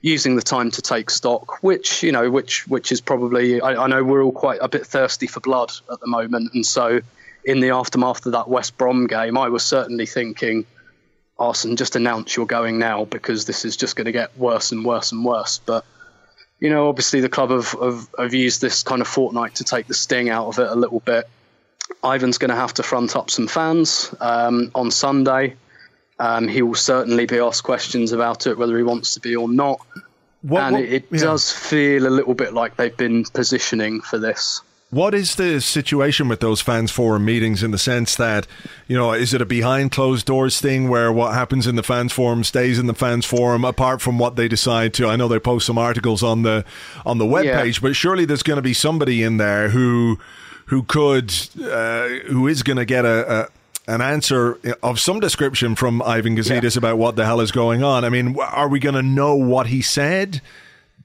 using the time to take stock, which you know, which which is probably I, I, know we're all quite a bit thirsty for blood at the moment, and so in the aftermath of that West Brom game, I was certainly thinking, Arsene, just announce you're going now because this is just going to get worse and worse and worse. But you know, obviously the club have, have, have used this kind of fortnight to take the sting out of it a little bit. Ivan's going to have to front up some fans um, on Sunday. Um, he will certainly be asked questions about it, whether he wants to be or not. What, and what, it, it yeah. does feel a little bit like they've been positioning for this. What is the situation with those fans forum meetings in the sense that, you know, is it a behind closed doors thing where what happens in the fans forum stays in the fans forum apart from what they decide to? I know they post some articles on the on the web yeah. but surely there's going to be somebody in there who who could uh, who is going to get a, a an answer of some description from Ivan Gazidis yeah. about what the hell is going on. I mean, are we going to know what he said?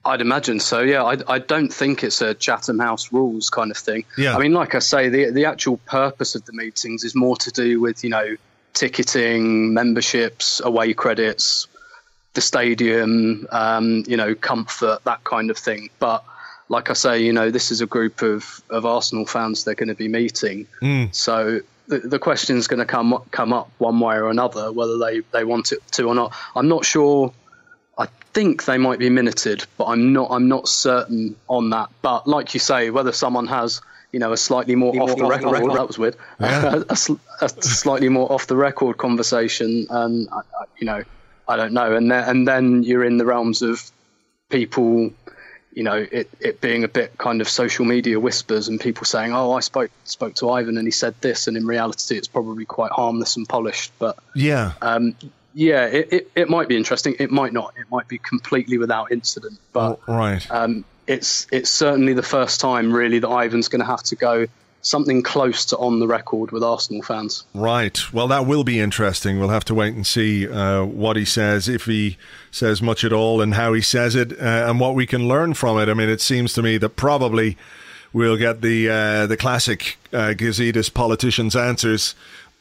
I'd imagine so. Yeah, I, I don't think it's a Chatham House rules kind of thing. Yeah. I mean, like I say, the the actual purpose of the meetings is more to do with you know ticketing, memberships, away credits, the stadium, um, you know, comfort, that kind of thing. But like I say, you know, this is a group of, of Arsenal fans they're going to be meeting. Mm. So the, the question is going to come come up one way or another, whether they, they want it to or not. I'm not sure think they might be minuted, but I'm not. I'm not certain on that. But like you say, whether someone has you know a slightly more off the record, record, that was weird, yeah. [laughs] a, a, a, slightly more off the record conversation, and I, I, you know, I don't know, and then and then you're in the realms of people. You know, it, it being a bit kind of social media whispers and people saying, "Oh, I spoke spoke to Ivan and he said this," and in reality, it's probably quite harmless and polished. But yeah, um, yeah, it, it, it, might be interesting. It might not. It might be completely without incident. But oh, right, um, it's it's certainly the first time really that Ivan's going to have to go something close to on the record with Arsenal fans. Right. Well, that will be interesting. We'll have to wait and see uh, what he says, if he says much at all, and how he says it, uh, and what we can learn from it. I mean, it seems to me that probably we'll get the uh, the classic uh, Gazidis politicians' answers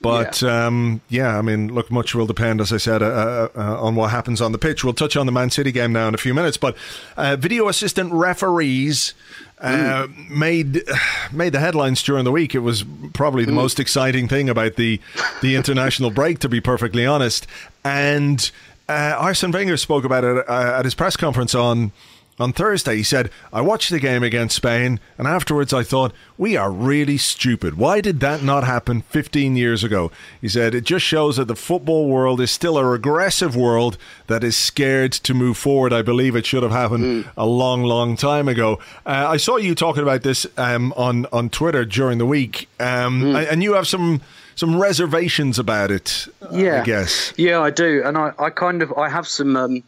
but yeah. Um, yeah. I mean, look, much will depend, as I said, uh, uh, uh, on what happens on the pitch. We'll touch on the Man City game now in a few minutes. But uh, video assistant referees mm. made [sighs] made the headlines during the week. It was probably the mm. most exciting thing about the the international break, to be perfectly honest. And uh, Arsene Wenger spoke about it uh, at his press conference on on Thursday, he said, I watched the game against Spain, and afterwards I thought, we are really stupid. Why did that not happen 15 years ago? He said, it just shows that the football world is still a regressive world that is scared to move forward. I believe it should have happened mm. a long, long time ago. Uh, I saw you talking about this um, on, on Twitter during the week, um, mm. and you have some some reservations about it. Yeah, I guess. Yeah, I do, and I, I kind of I have some um,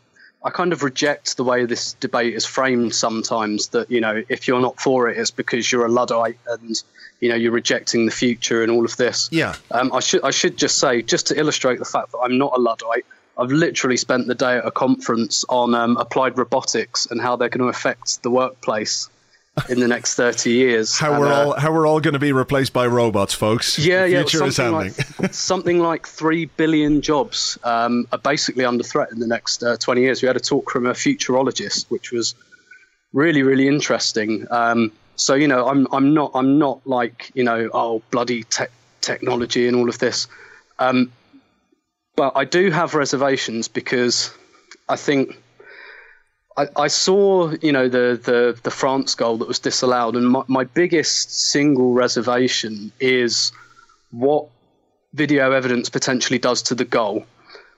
I kind of reject the way this debate is framed sometimes that, you know, if you're not for it, it's because you're a Luddite and, you know, you're rejecting the future and all of this. Yeah. Um, I, should, I should just say, just to illustrate the fact that I'm not a Luddite, I've literally spent the day at a conference on um, applied robotics and how they're going to affect the workplace in the next 30 years. How and, we're uh, all how we're all going to be replaced by robots, folks. Yeah, the yeah. Something like, something like three billion jobs um, are basically under threat in the next uh, 20 years. We had a talk from a futurologist, which was really really interesting. Um, so you know, I'm I'm not I'm not like you know oh bloody te- technology and all of this, um, but I do have reservations because I think I, I, saw, you know, the, the, the France goal that was disallowed, and my, my biggest single reservation is what video evidence potentially does to the goal,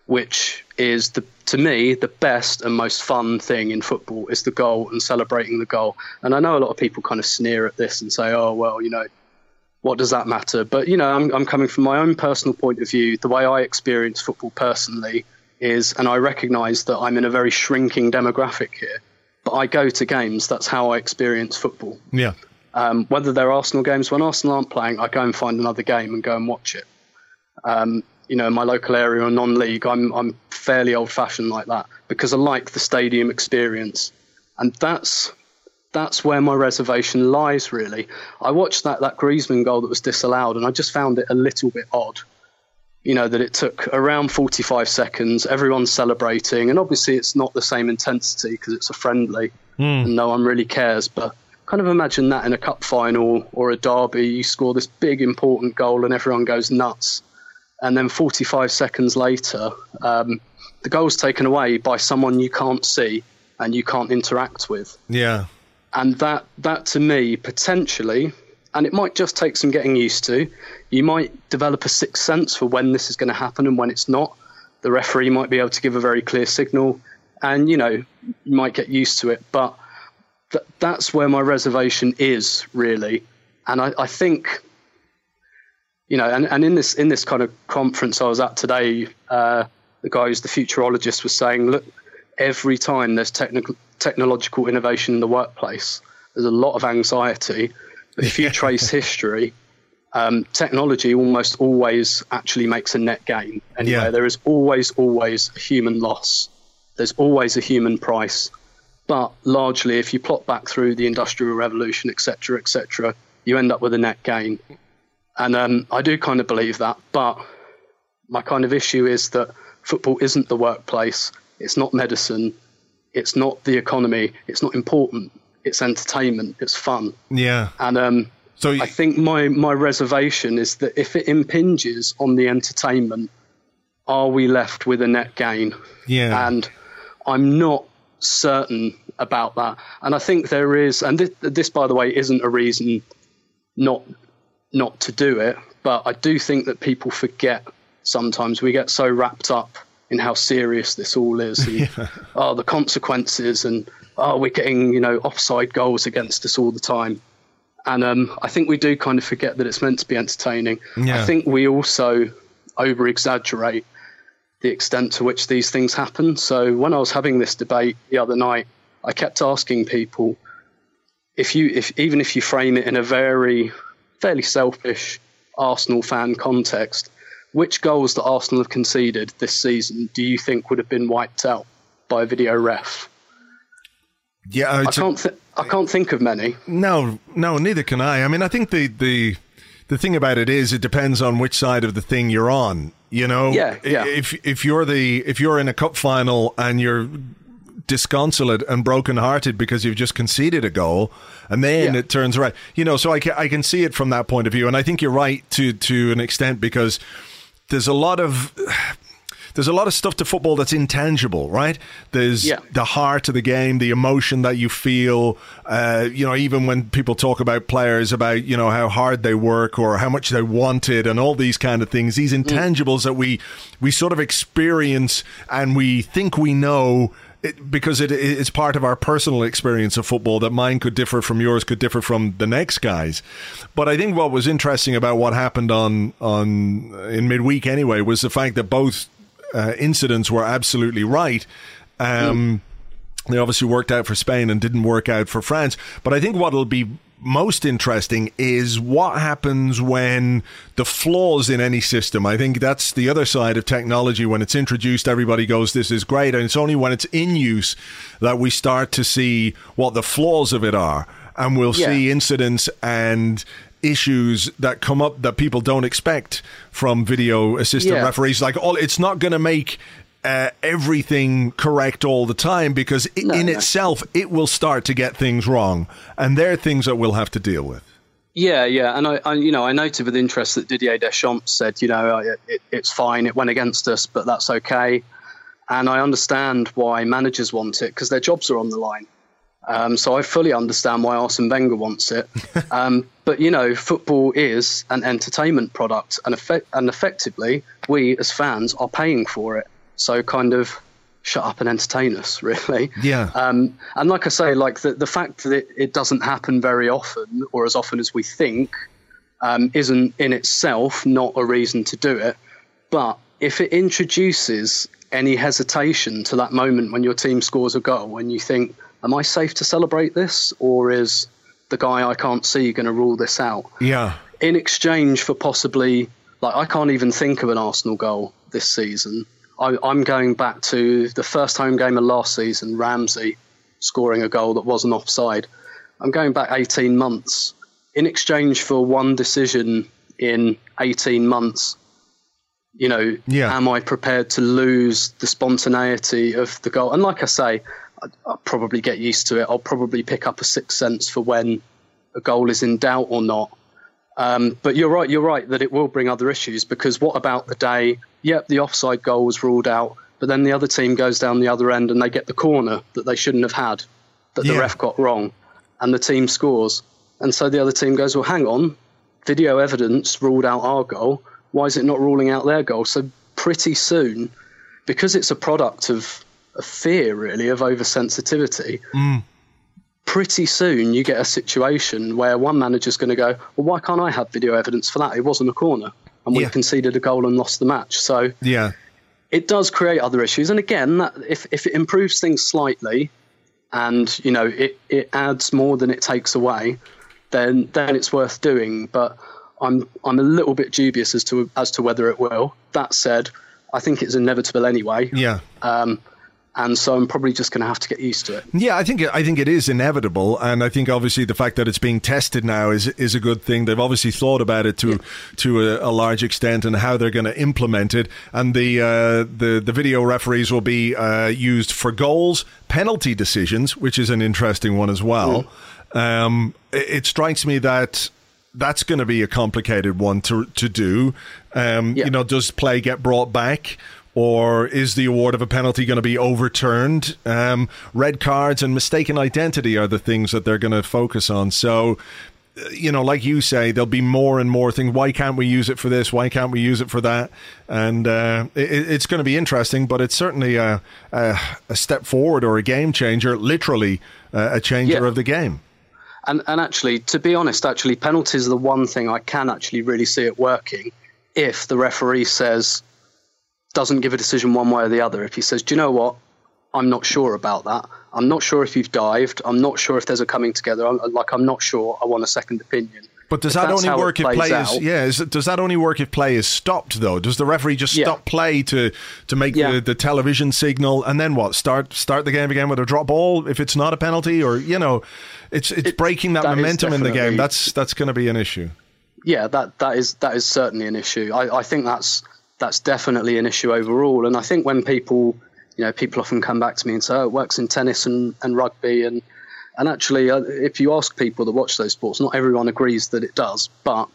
which is the to me the best and most fun thing in football is the goal and celebrating the goal. And I know a lot of people kind of sneer at this and say, "Oh, well, you know, what does that matter?" But you know, I'm, I'm coming from my own personal point of view. The way I experience football personally is, and I recognise that I'm in a very shrinking demographic here, but I go to games. That's how I experience football. Yeah. Um, whether they're Arsenal games, when Arsenal aren't playing, I go and find another game and go and watch it. Um, you know, in my local area or non-league, I'm I'm fairly old-fashioned like that because I like the stadium experience, and that's that's where my reservation lies. Really, I watched that that Griezmann goal that was disallowed, and I just found it a little bit odd. You know that it took around 45 seconds, everyone's celebrating, and obviously it's not the same intensity because it's a friendly, and no one really cares. But kind of imagine that in a cup final or a derby, you score this big important goal and everyone goes nuts and then 45 seconds later, um, the goal's taken away by someone you can't see and you can't interact with. Yeah. And that, that to me, potentially, and it might just take some getting used to, you might develop a sixth sense for when this is going to happen and when it's not. The referee might be able to give a very clear signal, and you know, you might get used to it. But th- that's where my reservation is, really. And I, I think you know, and, and in this in this kind of conference I was at today, uh, the guy who's the futurologist was saying, look, every time there's technical technological innovation in the workplace, there's a lot of anxiety. If you trace [laughs] history, um, technology almost always actually makes a net gain. Anyway, Yeah. there is always always a human loss. There's always a human price. But largely, if you plot back through the Industrial Revolution, etc., etc., you end up with a net gain. And um, I do kind of believe that. But my kind of issue is that football isn't the workplace, it's not medicine, it's not the economy, it's not important, it's entertainment, it's fun. Yeah. And um, so I think my, my reservation is that if it impinges on the entertainment, are we left with a net gain? Yeah. And I'm not certain about that. And I think there is, and this, this by the way, isn't a reason not not to do it, but I do think that people forget sometimes. We get so wrapped up in how serious this all is, and [laughs] oh, the consequences, and oh, we're getting you know offside goals against us all the time. And um, I think we do kind of forget that it's meant to be entertaining. Yeah. I think we also over exaggerate the extent to which these things happen. So when I was having this debate the other night, I kept asking people if you, if even if you frame it in a very fairly selfish Arsenal fan context, which goals that Arsenal have conceded this season do you think would have been wiped out by a video ref? Yeah, I uh, it's can't. Th- I can't think of many. No, no, neither can I. I mean, I think the the the thing about it is, it depends on which side of the thing you're on. You know, Yeah, yeah. If if you're the if you're in a cup final and you're disconsolate and brokenhearted because you've just conceded a goal, and then Yeah. it turns right. You know, so I can I can see it from that point of view, and I think you're right to to an extent because there's a lot of there's a lot of stuff to football that's intangible, right? There's Yeah. the heart of the game, the emotion that you feel. Uh, you know, even when people talk about players, about you know how hard they work or how much they want it, and all these kind of things. These intangibles that we we sort of experience and we think we know. It, because it, it's part of our personal experience of football that mine could differ from yours could differ from the next guy's but i think what was interesting about what happened on on in midweek anyway was the fact that both uh, incidents were absolutely right. Um, They obviously worked out for Spain and didn't work out for France. But I think what'll be most interesting is what happens when the flaws in any system. I think that's the other side of technology. When it's introduced, everybody goes, This is great. And it's only when it's in use that we start to see what the flaws of it are. And we'll Yeah. see incidents and issues that come up that people don't expect from video assistant Yeah. referees. Like, all it's not going to make uh, everything correct all the time because No, in no. itself it will start to get things wrong, and they're things that we'll have to deal with. Yeah, yeah, and I, I, you know, I noted with interest that Didier Deschamps said, you know, it, it, it's fine, it went against us, but that's okay. And I understand why managers want it because their jobs are on the line. Um, so I fully understand why Arsene Wenger wants it. [laughs] um, but you know, football is an entertainment product, and effect- and effectively, we as fans are paying for it. So kind of shut up and entertain us, [laughs] really. Yeah. Um, and like I say, like the, the fact that it, it doesn't happen very often or as often as we think um, isn't in itself not a reason to do it. But if it introduces any hesitation to that moment when your team scores a goal and you think, am I safe to celebrate this? Or is the guy I can't see going to rule this out? Yeah. In exchange for possibly, like, I can't even think of an Arsenal goal this season. I, I'm going back to the first home game of last season, Ramsey scoring a goal that wasn't offside. I'm going back 18 months. In exchange for one decision in 18 months, you know, Yeah. am I prepared to lose the spontaneity of the goal? And like I say, I- I'll probably get used to it. I'll probably pick up a sixth sense for when a goal is in doubt or not. Um, but you're right. You're right that it will bring other issues because what about the day? Yep, the offside goal was ruled out, but then the other team goes down the other end and they get the corner that they shouldn't have had, that the Yeah. ref got wrong, and the team scores. And so the other team goes, well, hang on, video evidence ruled out our goal. Why is it not ruling out their goal? So pretty soon, because it's a product of, of fear, really, of oversensitivity, pretty soon you get a situation where one manager's going to go, well, why can't I have video evidence for that? It wasn't a corner. And we Yeah. conceded a goal and lost the match. So Yeah. it does create other issues. And again, that, if, if it improves things slightly and, you know, it, it adds more than it takes away, then then it's worth doing. But I'm I'm a little bit dubious as to as to whether it will. That said, I think it's inevitable anyway. Yeah. Um, and so I'm probably just going to have to get used to it. Yeah, I think I think it is inevitable, and I think obviously the fact that it's being tested now is is a good thing. They've obviously thought about it to to a, a large extent and how they're going to implement it. And the uh, the the video referees will be uh, used for goals, penalty decisions, which is an interesting one as well. Um, it, it strikes me that that's going to be a complicated one to to do. Um, You know, does play get brought back? Or is the award of a penalty going to be overturned? Um, red cards and mistaken identity are the things that they're going to focus on. So, uh, you know, like you say, there'll be more and more things. Why can't we use it for this? Why can't we use it for that? And uh, it, it's going to be interesting, but it's certainly a, a, a step forward or a game changer, literally uh, a changer Yeah. of the game. And and actually, to be honest, actually, penalties are the one thing I can actually really see it working if the referee says doesn't give a decision one way or the other. If he says, "Do you know what? I'm not sure about that. I'm not sure if you've dived. I'm not sure if there's a coming together. I'm, like I'm not sure. I want a second opinion." But does If that only work if play is yeah? Is, does that only work if play is stopped though? Does the referee just Yeah. stop play to to make Yeah. the, the television signal and then what? Start start the game again with a drop ball if it's not a penalty or you know, it's it's breaking that, that momentum in the game. That's that's going to be an issue. Yeah, that that is that is certainly an issue. I, I think that's that's definitely an issue overall. And I think when people, you know, people often come back to me and say, "Oh, it works in tennis and, and rugby," and and actually, uh, if you ask people that watch those sports, not everyone agrees that it does. But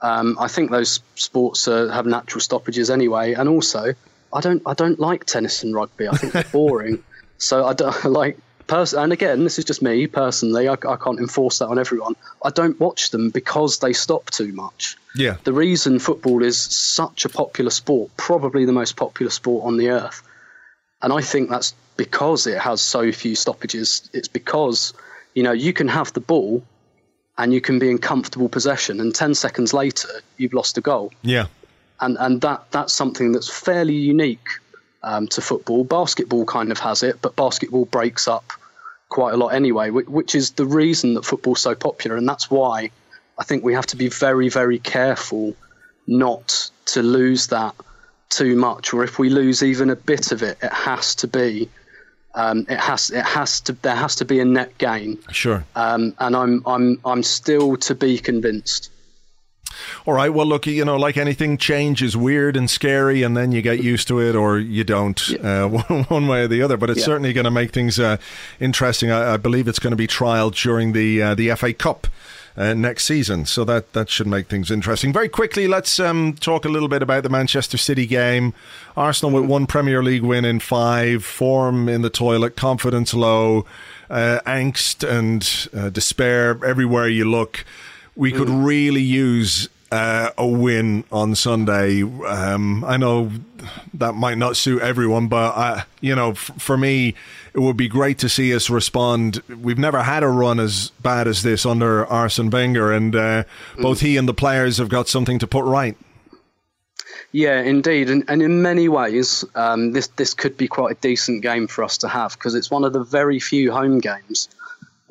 um, I think those sports uh, have natural stoppages anyway. And also, I don't I don't like tennis and rugby. I think they're boring. [laughs] so I don't [laughs] like. Pers- and again, this is just me personally. I, I can't enforce that on everyone. I don't watch them because they stop too much. Yeah. The reason football is such a popular sport, probably the most popular sport on the earth, and I think that's because it has so few stoppages. It's because, you know, you can have the ball and you can be in comfortable possession, and 10 seconds later, you've lost a goal. Yeah. And, and that, that's something that's fairly unique um, to football. Basketball kind of has it, but basketball breaks up quite a lot anyway, which, is the reason that football's so popular. And that's why I think we have to be very, very careful not to lose that too much. Or if we lose even a bit of it, it has to be. Um, it has. It has to. There has to be a net gain. Sure. Um, and I'm. I'm. I'm still to be convinced. All right. Well, look, you know, like anything, change is weird and scary, and then you get used to it or you don't, uh, [laughs] one way or the other. But it's Yeah. certainly going to make things uh, interesting. I, I believe it's going to be trialed during the uh, the FA Cup. Uh, next season, so that that should make things interesting. Very quickly, let's um, talk a little bit about the Manchester City game. Arsenal with one Premier League win in five, form in the toilet, confidence low, uh, angst and uh, despair everywhere you look we could really use uh, a win on Sunday. Um, I know that might not suit everyone, but I, you know, f- for me, it would be great to see us respond. We've never had a run as bad as this under Arsene Wenger, and uh, both he and the players have got something to put right. Yeah, indeed, and, and in many ways, um, this this could be quite a decent game for us to have because it's one of the very few home games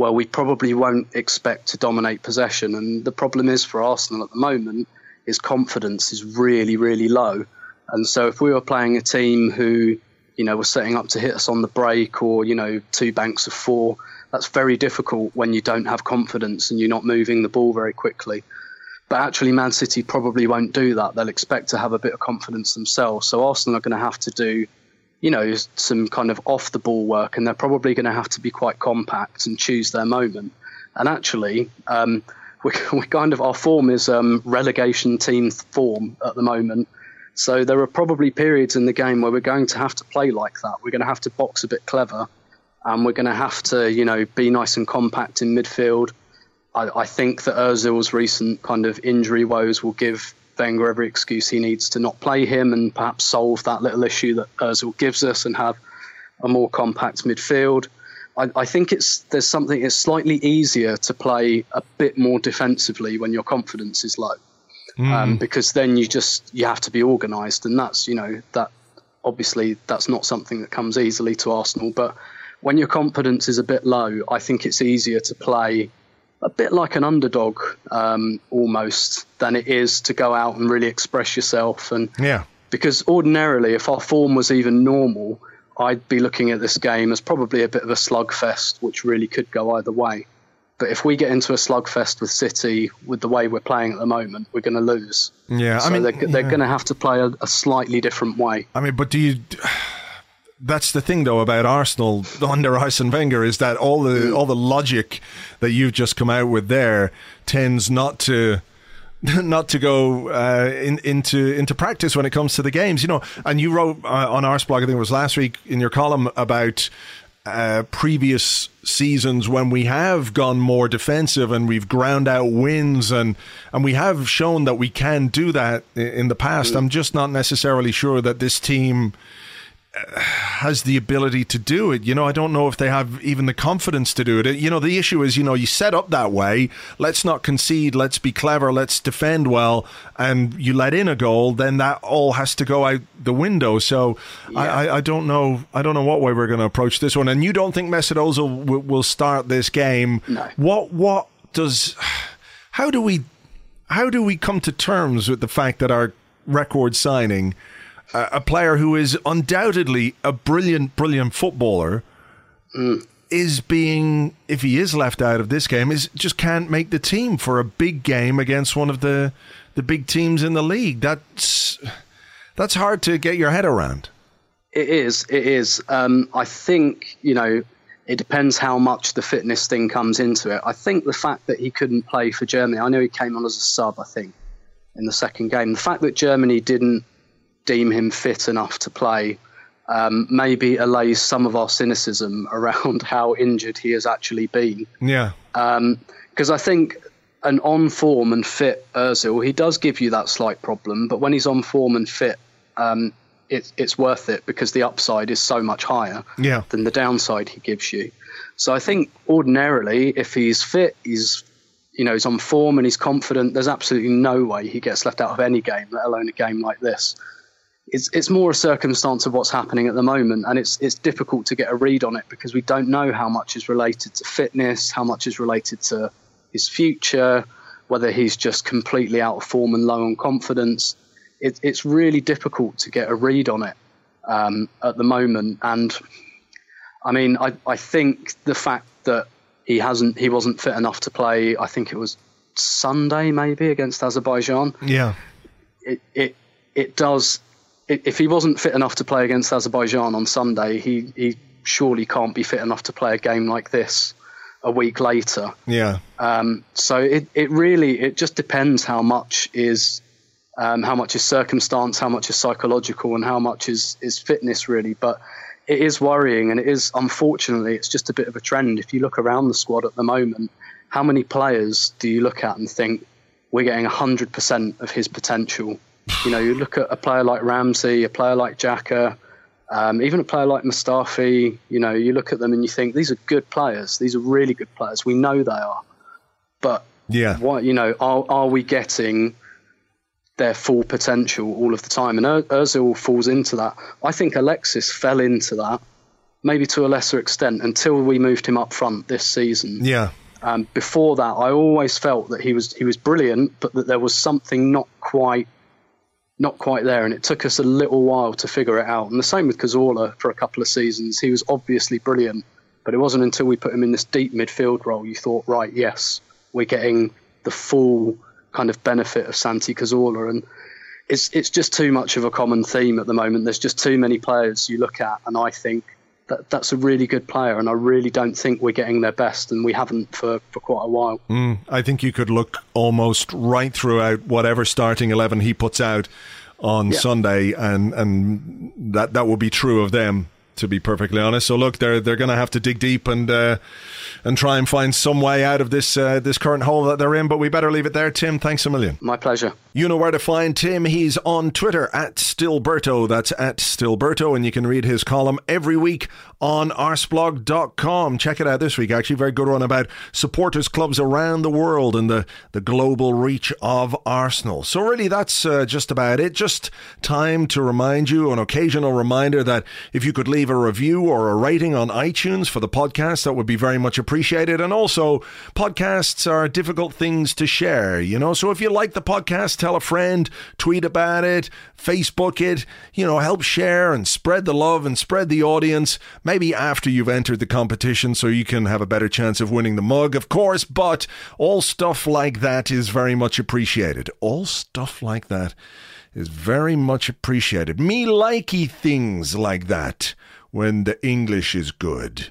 where we probably won't expect to dominate possession. And the problem is for Arsenal at the moment is confidence is really, really low. And so if we were playing a team who, you know, were setting up to hit us on the break or, you know, two banks of four, that's very difficult when you don't have confidence and you're not moving the ball very quickly. But actually, Man City probably won't do that. They'll expect to have a bit of confidence themselves. So Arsenal are going to have to do, you know, some kind of off the ball work, and they're probably going to have to be quite compact and choose their moment. And actually, um, [laughs] we, we kind of our form is um, relegation team form at the moment. So there are probably periods in the game where we're going to have to play like that. We're going to have to box a bit clever, and we're going to have to, you know, be nice and compact in midfield I, I think that Ozil's recent kind of injury woes will give Wenger every excuse he needs to not play him and perhaps solve that little issue that Ozil gives us and have a more compact midfield. I, I, think it's there's something it's slightly easier to play a bit more defensively when your confidence is low, mm. um, because then you just you have to be organised, and that's you know that obviously that's not something that comes easily to Arsenal. But when your confidence is a bit low, I think it's easier to play a bit like an underdog um, almost than it is to go out and really express yourself. And yeah, because ordinarily, if our form was even normal, I'd be looking at this game as probably a bit of a slugfest, which really could go either way. But if we get into a slugfest with City with the way we're playing at the moment, we're going to lose. Yeah, so I mean, they're, they're going to have to play a, a slightly different way. I mean, but do you? That's the thing though about Arsenal under Arsene Wenger is that all the all the logic that you've just come out with there tends not to [laughs] not to go uh, in, into into practice when it comes to the games, you know. And you wrote uh, on Arseblog, I think it was last week, in your column about uh, previous seasons when we have gone more defensive and we've ground out wins and and we have shown that we can do that in the past. I'm just not necessarily sure that this team [sighs] has the ability to do it. You know, I don't know if they have even the confidence to do it. You know, the issue is, you know, you set up that way. Let's not concede. Let's be clever. Let's defend well. And you let in a goal, then that all has to go out the window. So yeah. I, I, don't know. I don't know what way we're going to approach this one. And you don't think Mesut Ozil w- will start this game? No. What? What does? [sighs] How do we? How do we come to terms with the fact that our record signing? A player who is undoubtedly a brilliant, brilliant footballer, mm. is being, if he is left out of this game, is just can't make the team for a big game against one of the the big teams in the league. That's that's hard to get your head around. It is. It is. Um, I think you know. It depends how much the fitness thing comes into it. I think the fact that he couldn't play for Germany, I know he came on as a sub, I think, in the second game. The fact that Germany didn't deem him fit enough to play um, maybe allays some of our cynicism [laughs] around how injured he has actually been. Yeah. Because um, I think an on form and fit Ozil, he does give you that slight problem, but when he's on form and fit, um, it, it's worth it because the upside is so much higher yeah. than the downside he gives you. So I think ordinarily, if he's fit, he's you know he's on form and he's confident. There's absolutely no way he gets left out of any game, let alone a game like this it's it's more a circumstance of what's happening at the moment, and it's it's difficult to get a read on it because we don't know how much is related to fitness, how much is related to his future, whether he's just completely out of form and low on confidence. It, it's really difficult to get a read on it um, at the moment, and I mean, I I think the fact that he hasn't he wasn't fit enough to play. I think it was Sunday maybe against Azerbaijan. Yeah. It it it does if he wasn't fit enough to play against Azerbaijan on Sunday, he, he surely can't be fit enough to play a game like this a week later. Yeah. Um, so it, it really it just depends how much is um, how much is circumstance, how much is psychological, and how much is is fitness really. But it is worrying, and it is unfortunately it's just a bit of a trend. If you look around the squad at the moment, how many players do you look at and think we're getting hundred percent of his potential? You know, you look at a player like Ramsey, a player like Xhaka, um, even a player like Mustafi. You know, you look at them and you think these are good players. These are really good players. We know they are, but yeah, what you know, are are we getting their full potential all of the time? And Ozil falls into that. I think Alexis fell into that maybe to a lesser extent, until we moved him up front this season. Yeah. Um, before that, I always felt that he was he was brilliant, but that there was something not quite not quite there, and it took us a little while to figure it out. And the same with Cazorla for a couple of seasons. He was obviously brilliant, but it wasn't until we put him in this deep midfield role you thought, right, yes, we're getting the full kind of benefit of Santi Cazorla, and it's it's just too much of a common theme at the moment. There's just too many players you look at, and I think that that's a really good player, and I really don't think we're getting their best, and we haven't for, for quite a while. Mm, I think you could look almost right throughout whatever starting eleven he puts out on Yeah. Sunday, and and that that will be true of them. To be perfectly honest, so look, they're they're going to have to dig deep and uh, and try and find some way out of this uh, this current hole that they're in. But we better leave it there. Tim, thanks a million. My pleasure. You know where to find Tim. He's on Twitter at Stillberto. That's at Stillberto, and you can read his column every week on arseblog.com. Check it out this week, actually. Very good one about supporters clubs around the world and the, the global reach of Arsenal. So, really, that's uh, just about it. Just time to remind you, an occasional reminder that if you could leave a review or a rating on iTunes for the podcast, that would be very much appreciated. And also, podcasts are difficult things to share, you know. So, if you like the podcast, tell a friend, tweet about it, Facebook it, you know, help share and spread the love and spread the audience. Maybe after you've entered the competition so you can have a better chance of winning the mug, of course, but all stuff like that is very much appreciated. All stuff like that is very much appreciated. Me likey things like that when the English is good.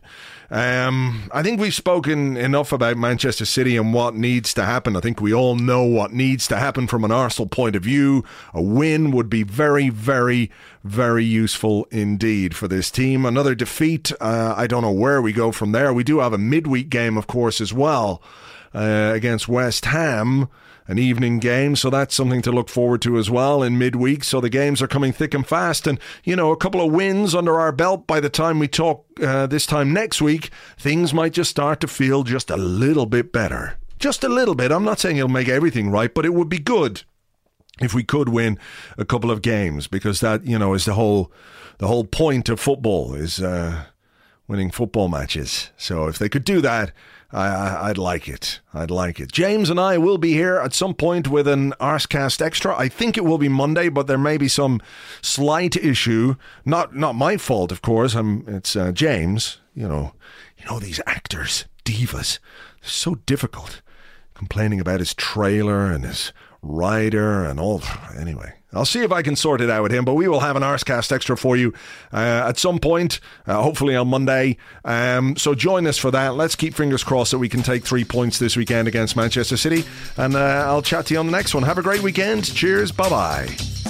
Um, I think we've spoken enough about Manchester City and what needs to happen. I think we all know what needs to happen from an Arsenal point of view. A win would be very, very, very useful indeed for this team. Another defeat, uh, I don't know where we go from there. We do have a midweek game, of course, as well uh, against West Ham an evening game, so that's something to look forward to as well in midweek. So the games are coming thick and fast, and you know, a couple of wins under our belt by the time we talk uh, this time next week, things might just start to feel just a little bit better. Just a little bit. I'm not saying it'll make everything right, but it would be good if we could win a couple of games because that you know is the whole the whole point of football is uh, winning football matches. So if they could do that, I, I'd like it. I'd like it. James and I will be here at some point with an Arsecast Extra. I think it will be Monday, but there may be some slight issue. Not not my fault, of course. I'm. It's uh, James. You know, you know these actors, divas, so difficult. Complaining about his trailer and his rider and all. [sighs] Anyway, I'll see if I can sort it out with him, but we will have an Arsecast extra for you uh, at some point, uh, hopefully on Monday. Um, so join us for that. Let's keep fingers crossed that we can take three points this weekend against Manchester City. And uh, I'll chat to you on the next one. Have a great weekend. Cheers. Bye bye.